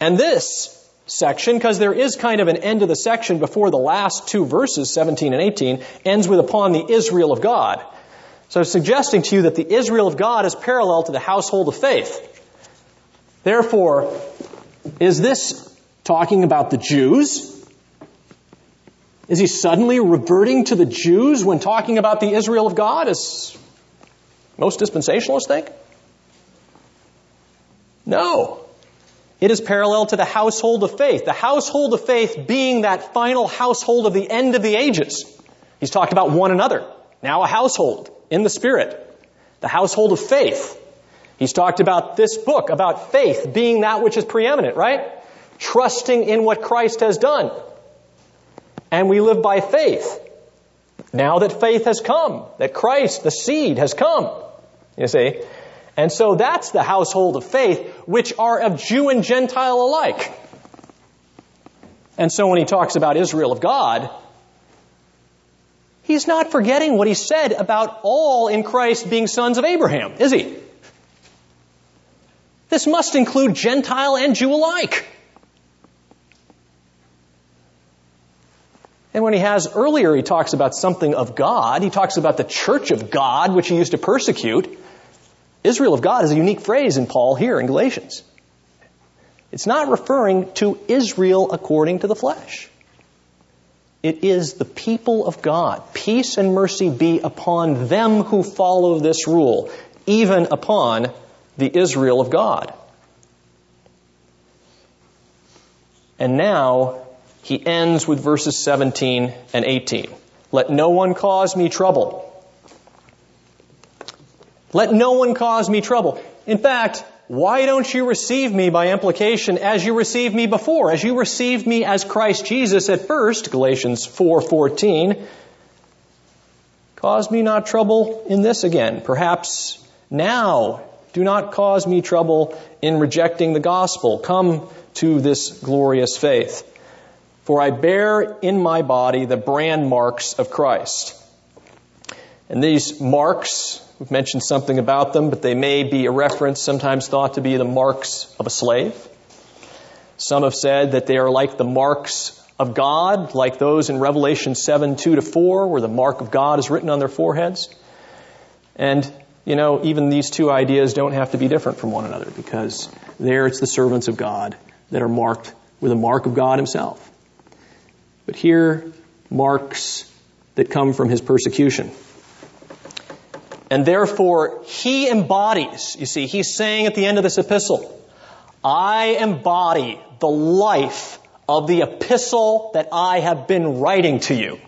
And this section, because there is kind of an end of the section before the last two verses, 17 and 18, ends with upon the Israel of God. So I'm suggesting to you that the Israel of God is parallel to the household of faith. Therefore, is this talking about the Jews? Is he suddenly reverting to the Jews when talking about the Israel of God, as most dispensationalists think? No. It is parallel to the household of faith. The household of faith being that final household of the end of the ages. He's talked about one another. Now a household in the Spirit. The household of faith. He's talked about this book, about faith being that which is preeminent, right? Trusting in what Christ has done and we live by faith. Now that faith has come, that Christ, the seed, has come, you see. And so that's the household of faith, which are of Jew and Gentile alike. And so when he talks about Israel of God, he's not forgetting what he said about all in Christ being sons of Abraham, is he? This must include Gentile and Jew alike. And when he has earlier, he talks about something of God. He talks about the church of God, which he used to persecute. Israel of God is a unique phrase in Paul here in Galatians. It's not referring to Israel according to the flesh. It is the people of God. Peace and mercy be upon them who follow this rule, even upon the Israel of God. And now he ends with verses 17 and 18. Let no one cause me trouble. Let no one cause me trouble. In fact, why don't you receive me by implication as you received me before, as you received me as Christ Jesus at first, Galatians 4:14. Cause me not trouble in this again. Perhaps now do not cause me trouble in rejecting the gospel. Come to this glorious faith. For I bear in my body the brand marks of Christ. And these marks, we've mentioned something about them, but they may be a reference, sometimes thought to be the marks of a slave. Some have said that they are like the marks of God, like those in Revelation 7, 2 to 4, where the mark of God is written on their foreheads. And, you know, even these two ideas don't have to be different from one another because there it's the servants of God that are marked with the mark of God Himself. But here, marks that come from His persecution. And therefore, He embodies, you see, He's saying at the end of this epistle, I embody the life of the epistle that I have been writing to you.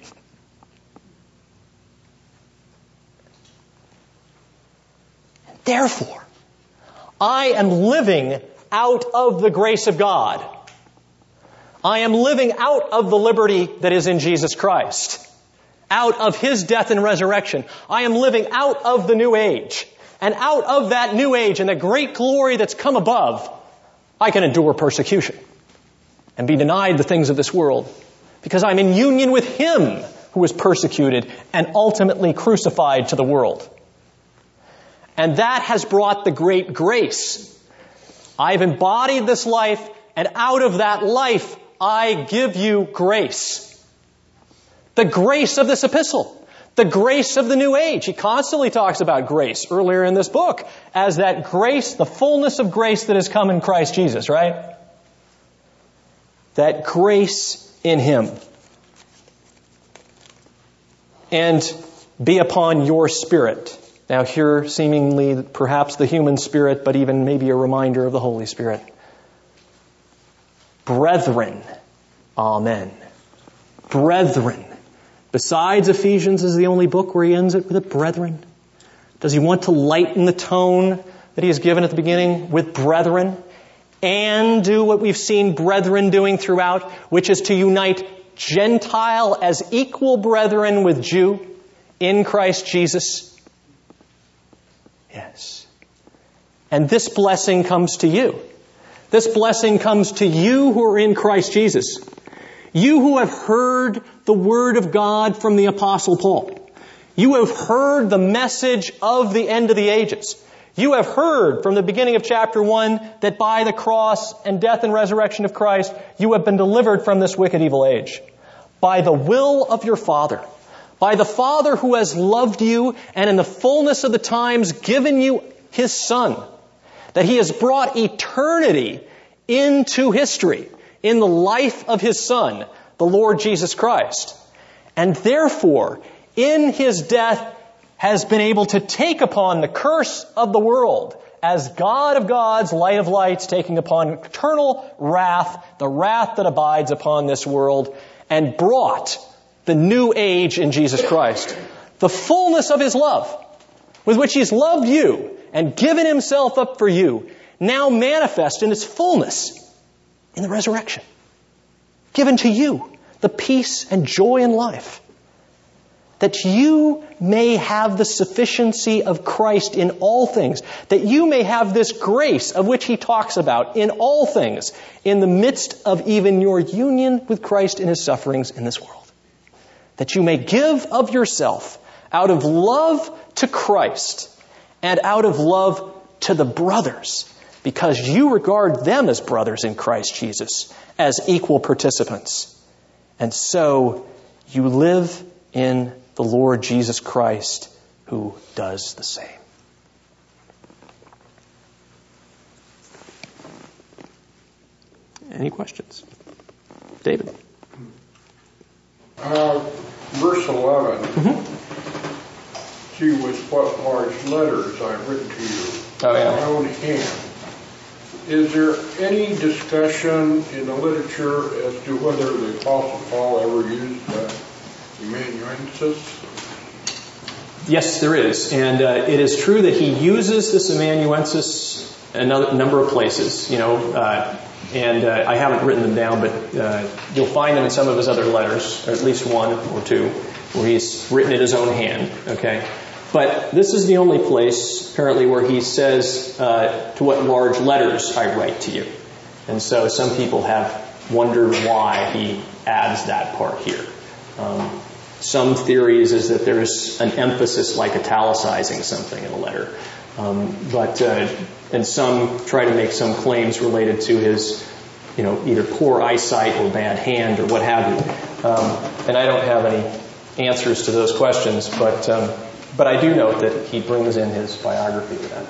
Therefore, I am living out of the grace of God. I am living out of the liberty that is in Jesus Christ. Out of His death and resurrection. I am living out of the new age. And out of that new age and the great glory that's come above, I can endure persecution and be denied the things of this world because I'm in union with Him who was persecuted and ultimately crucified to the world. And that has brought the great grace. I've embodied this life and out of that life I give you grace. The grace of this epistle. The grace of the new age. He constantly talks about grace earlier in this book as that grace, the fullness of grace that has come in Christ Jesus, right? That grace in Him. And be upon your spirit. Now, here, seemingly perhaps the human spirit, but even maybe a reminder of the Holy Spirit. Brethren, Amen. Brethren. Besides, Ephesians is the only book where he ends it with a brethren. Does he want to lighten the tone that he has given at the beginning with brethren? And do what we've seen brethren doing throughout, which is to unite Gentile as equal brethren with Jew in Christ Jesus? Yes. And this blessing comes to you. This blessing comes to you who are in Christ Jesus. You who have heard the word of God from the apostle Paul. You have heard the message of the end of the ages. You have heard from the beginning of chapter 1 that by the cross and death and resurrection of Christ, you have been delivered from this wicked evil age. By the will of your Father. By the Father who has loved you and in the fullness of the times given you His Son. That He has brought eternity into history in the life of His Son, the Lord Jesus Christ. And therefore, in His death, has been able to take upon the curse of the world as God of gods, light of lights, taking upon eternal wrath, the wrath that abides upon this world, and brought the new age in Jesus Christ. The fullness of His love, with which He's loved you and given Himself up for you, now manifest in its fullness in the resurrection. Given to you the peace and joy in life that you may have the sufficiency of Christ in all things, that you may have this grace of which he talks about in all things, in the midst of even your union with Christ in his sufferings in this world. That you may give of yourself out of love to Christ and out of love to the brothers, because you regard them as brothers in Christ Jesus, as equal participants. And so you live in the Lord Jesus Christ who does the same. Any questions? David. Uh, verse 11. Mm-hmm. See with what large letters I've written to you. Oh, yeah. My own hand. Is there any discussion in the literature as to whether the Apostle Paul ever used uh, amanuensis? Yes, there is. And uh, it is true that he uses this amanuensis a number of places, you know, uh, and uh, I haven't written them down, but uh, you'll find them in some of his other letters, or at least one or two, where he's written in his own hand, okay? But this is the only place, apparently, where he says, uh, to what large letters I write to you. And so some people have wondered why he adds that part here. Um, some theories is that there's an emphasis like italicizing something in a letter. Um, but uh, and some try to make some claims related to his, you know, either poor eyesight or bad hand or what have you. Um, and I don't have any answers to those questions, but um, but I do note that he brings in his biography with that.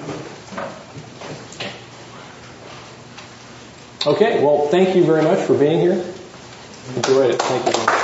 Okay, well, thank you very much for being here. Enjoyed it. Thank you.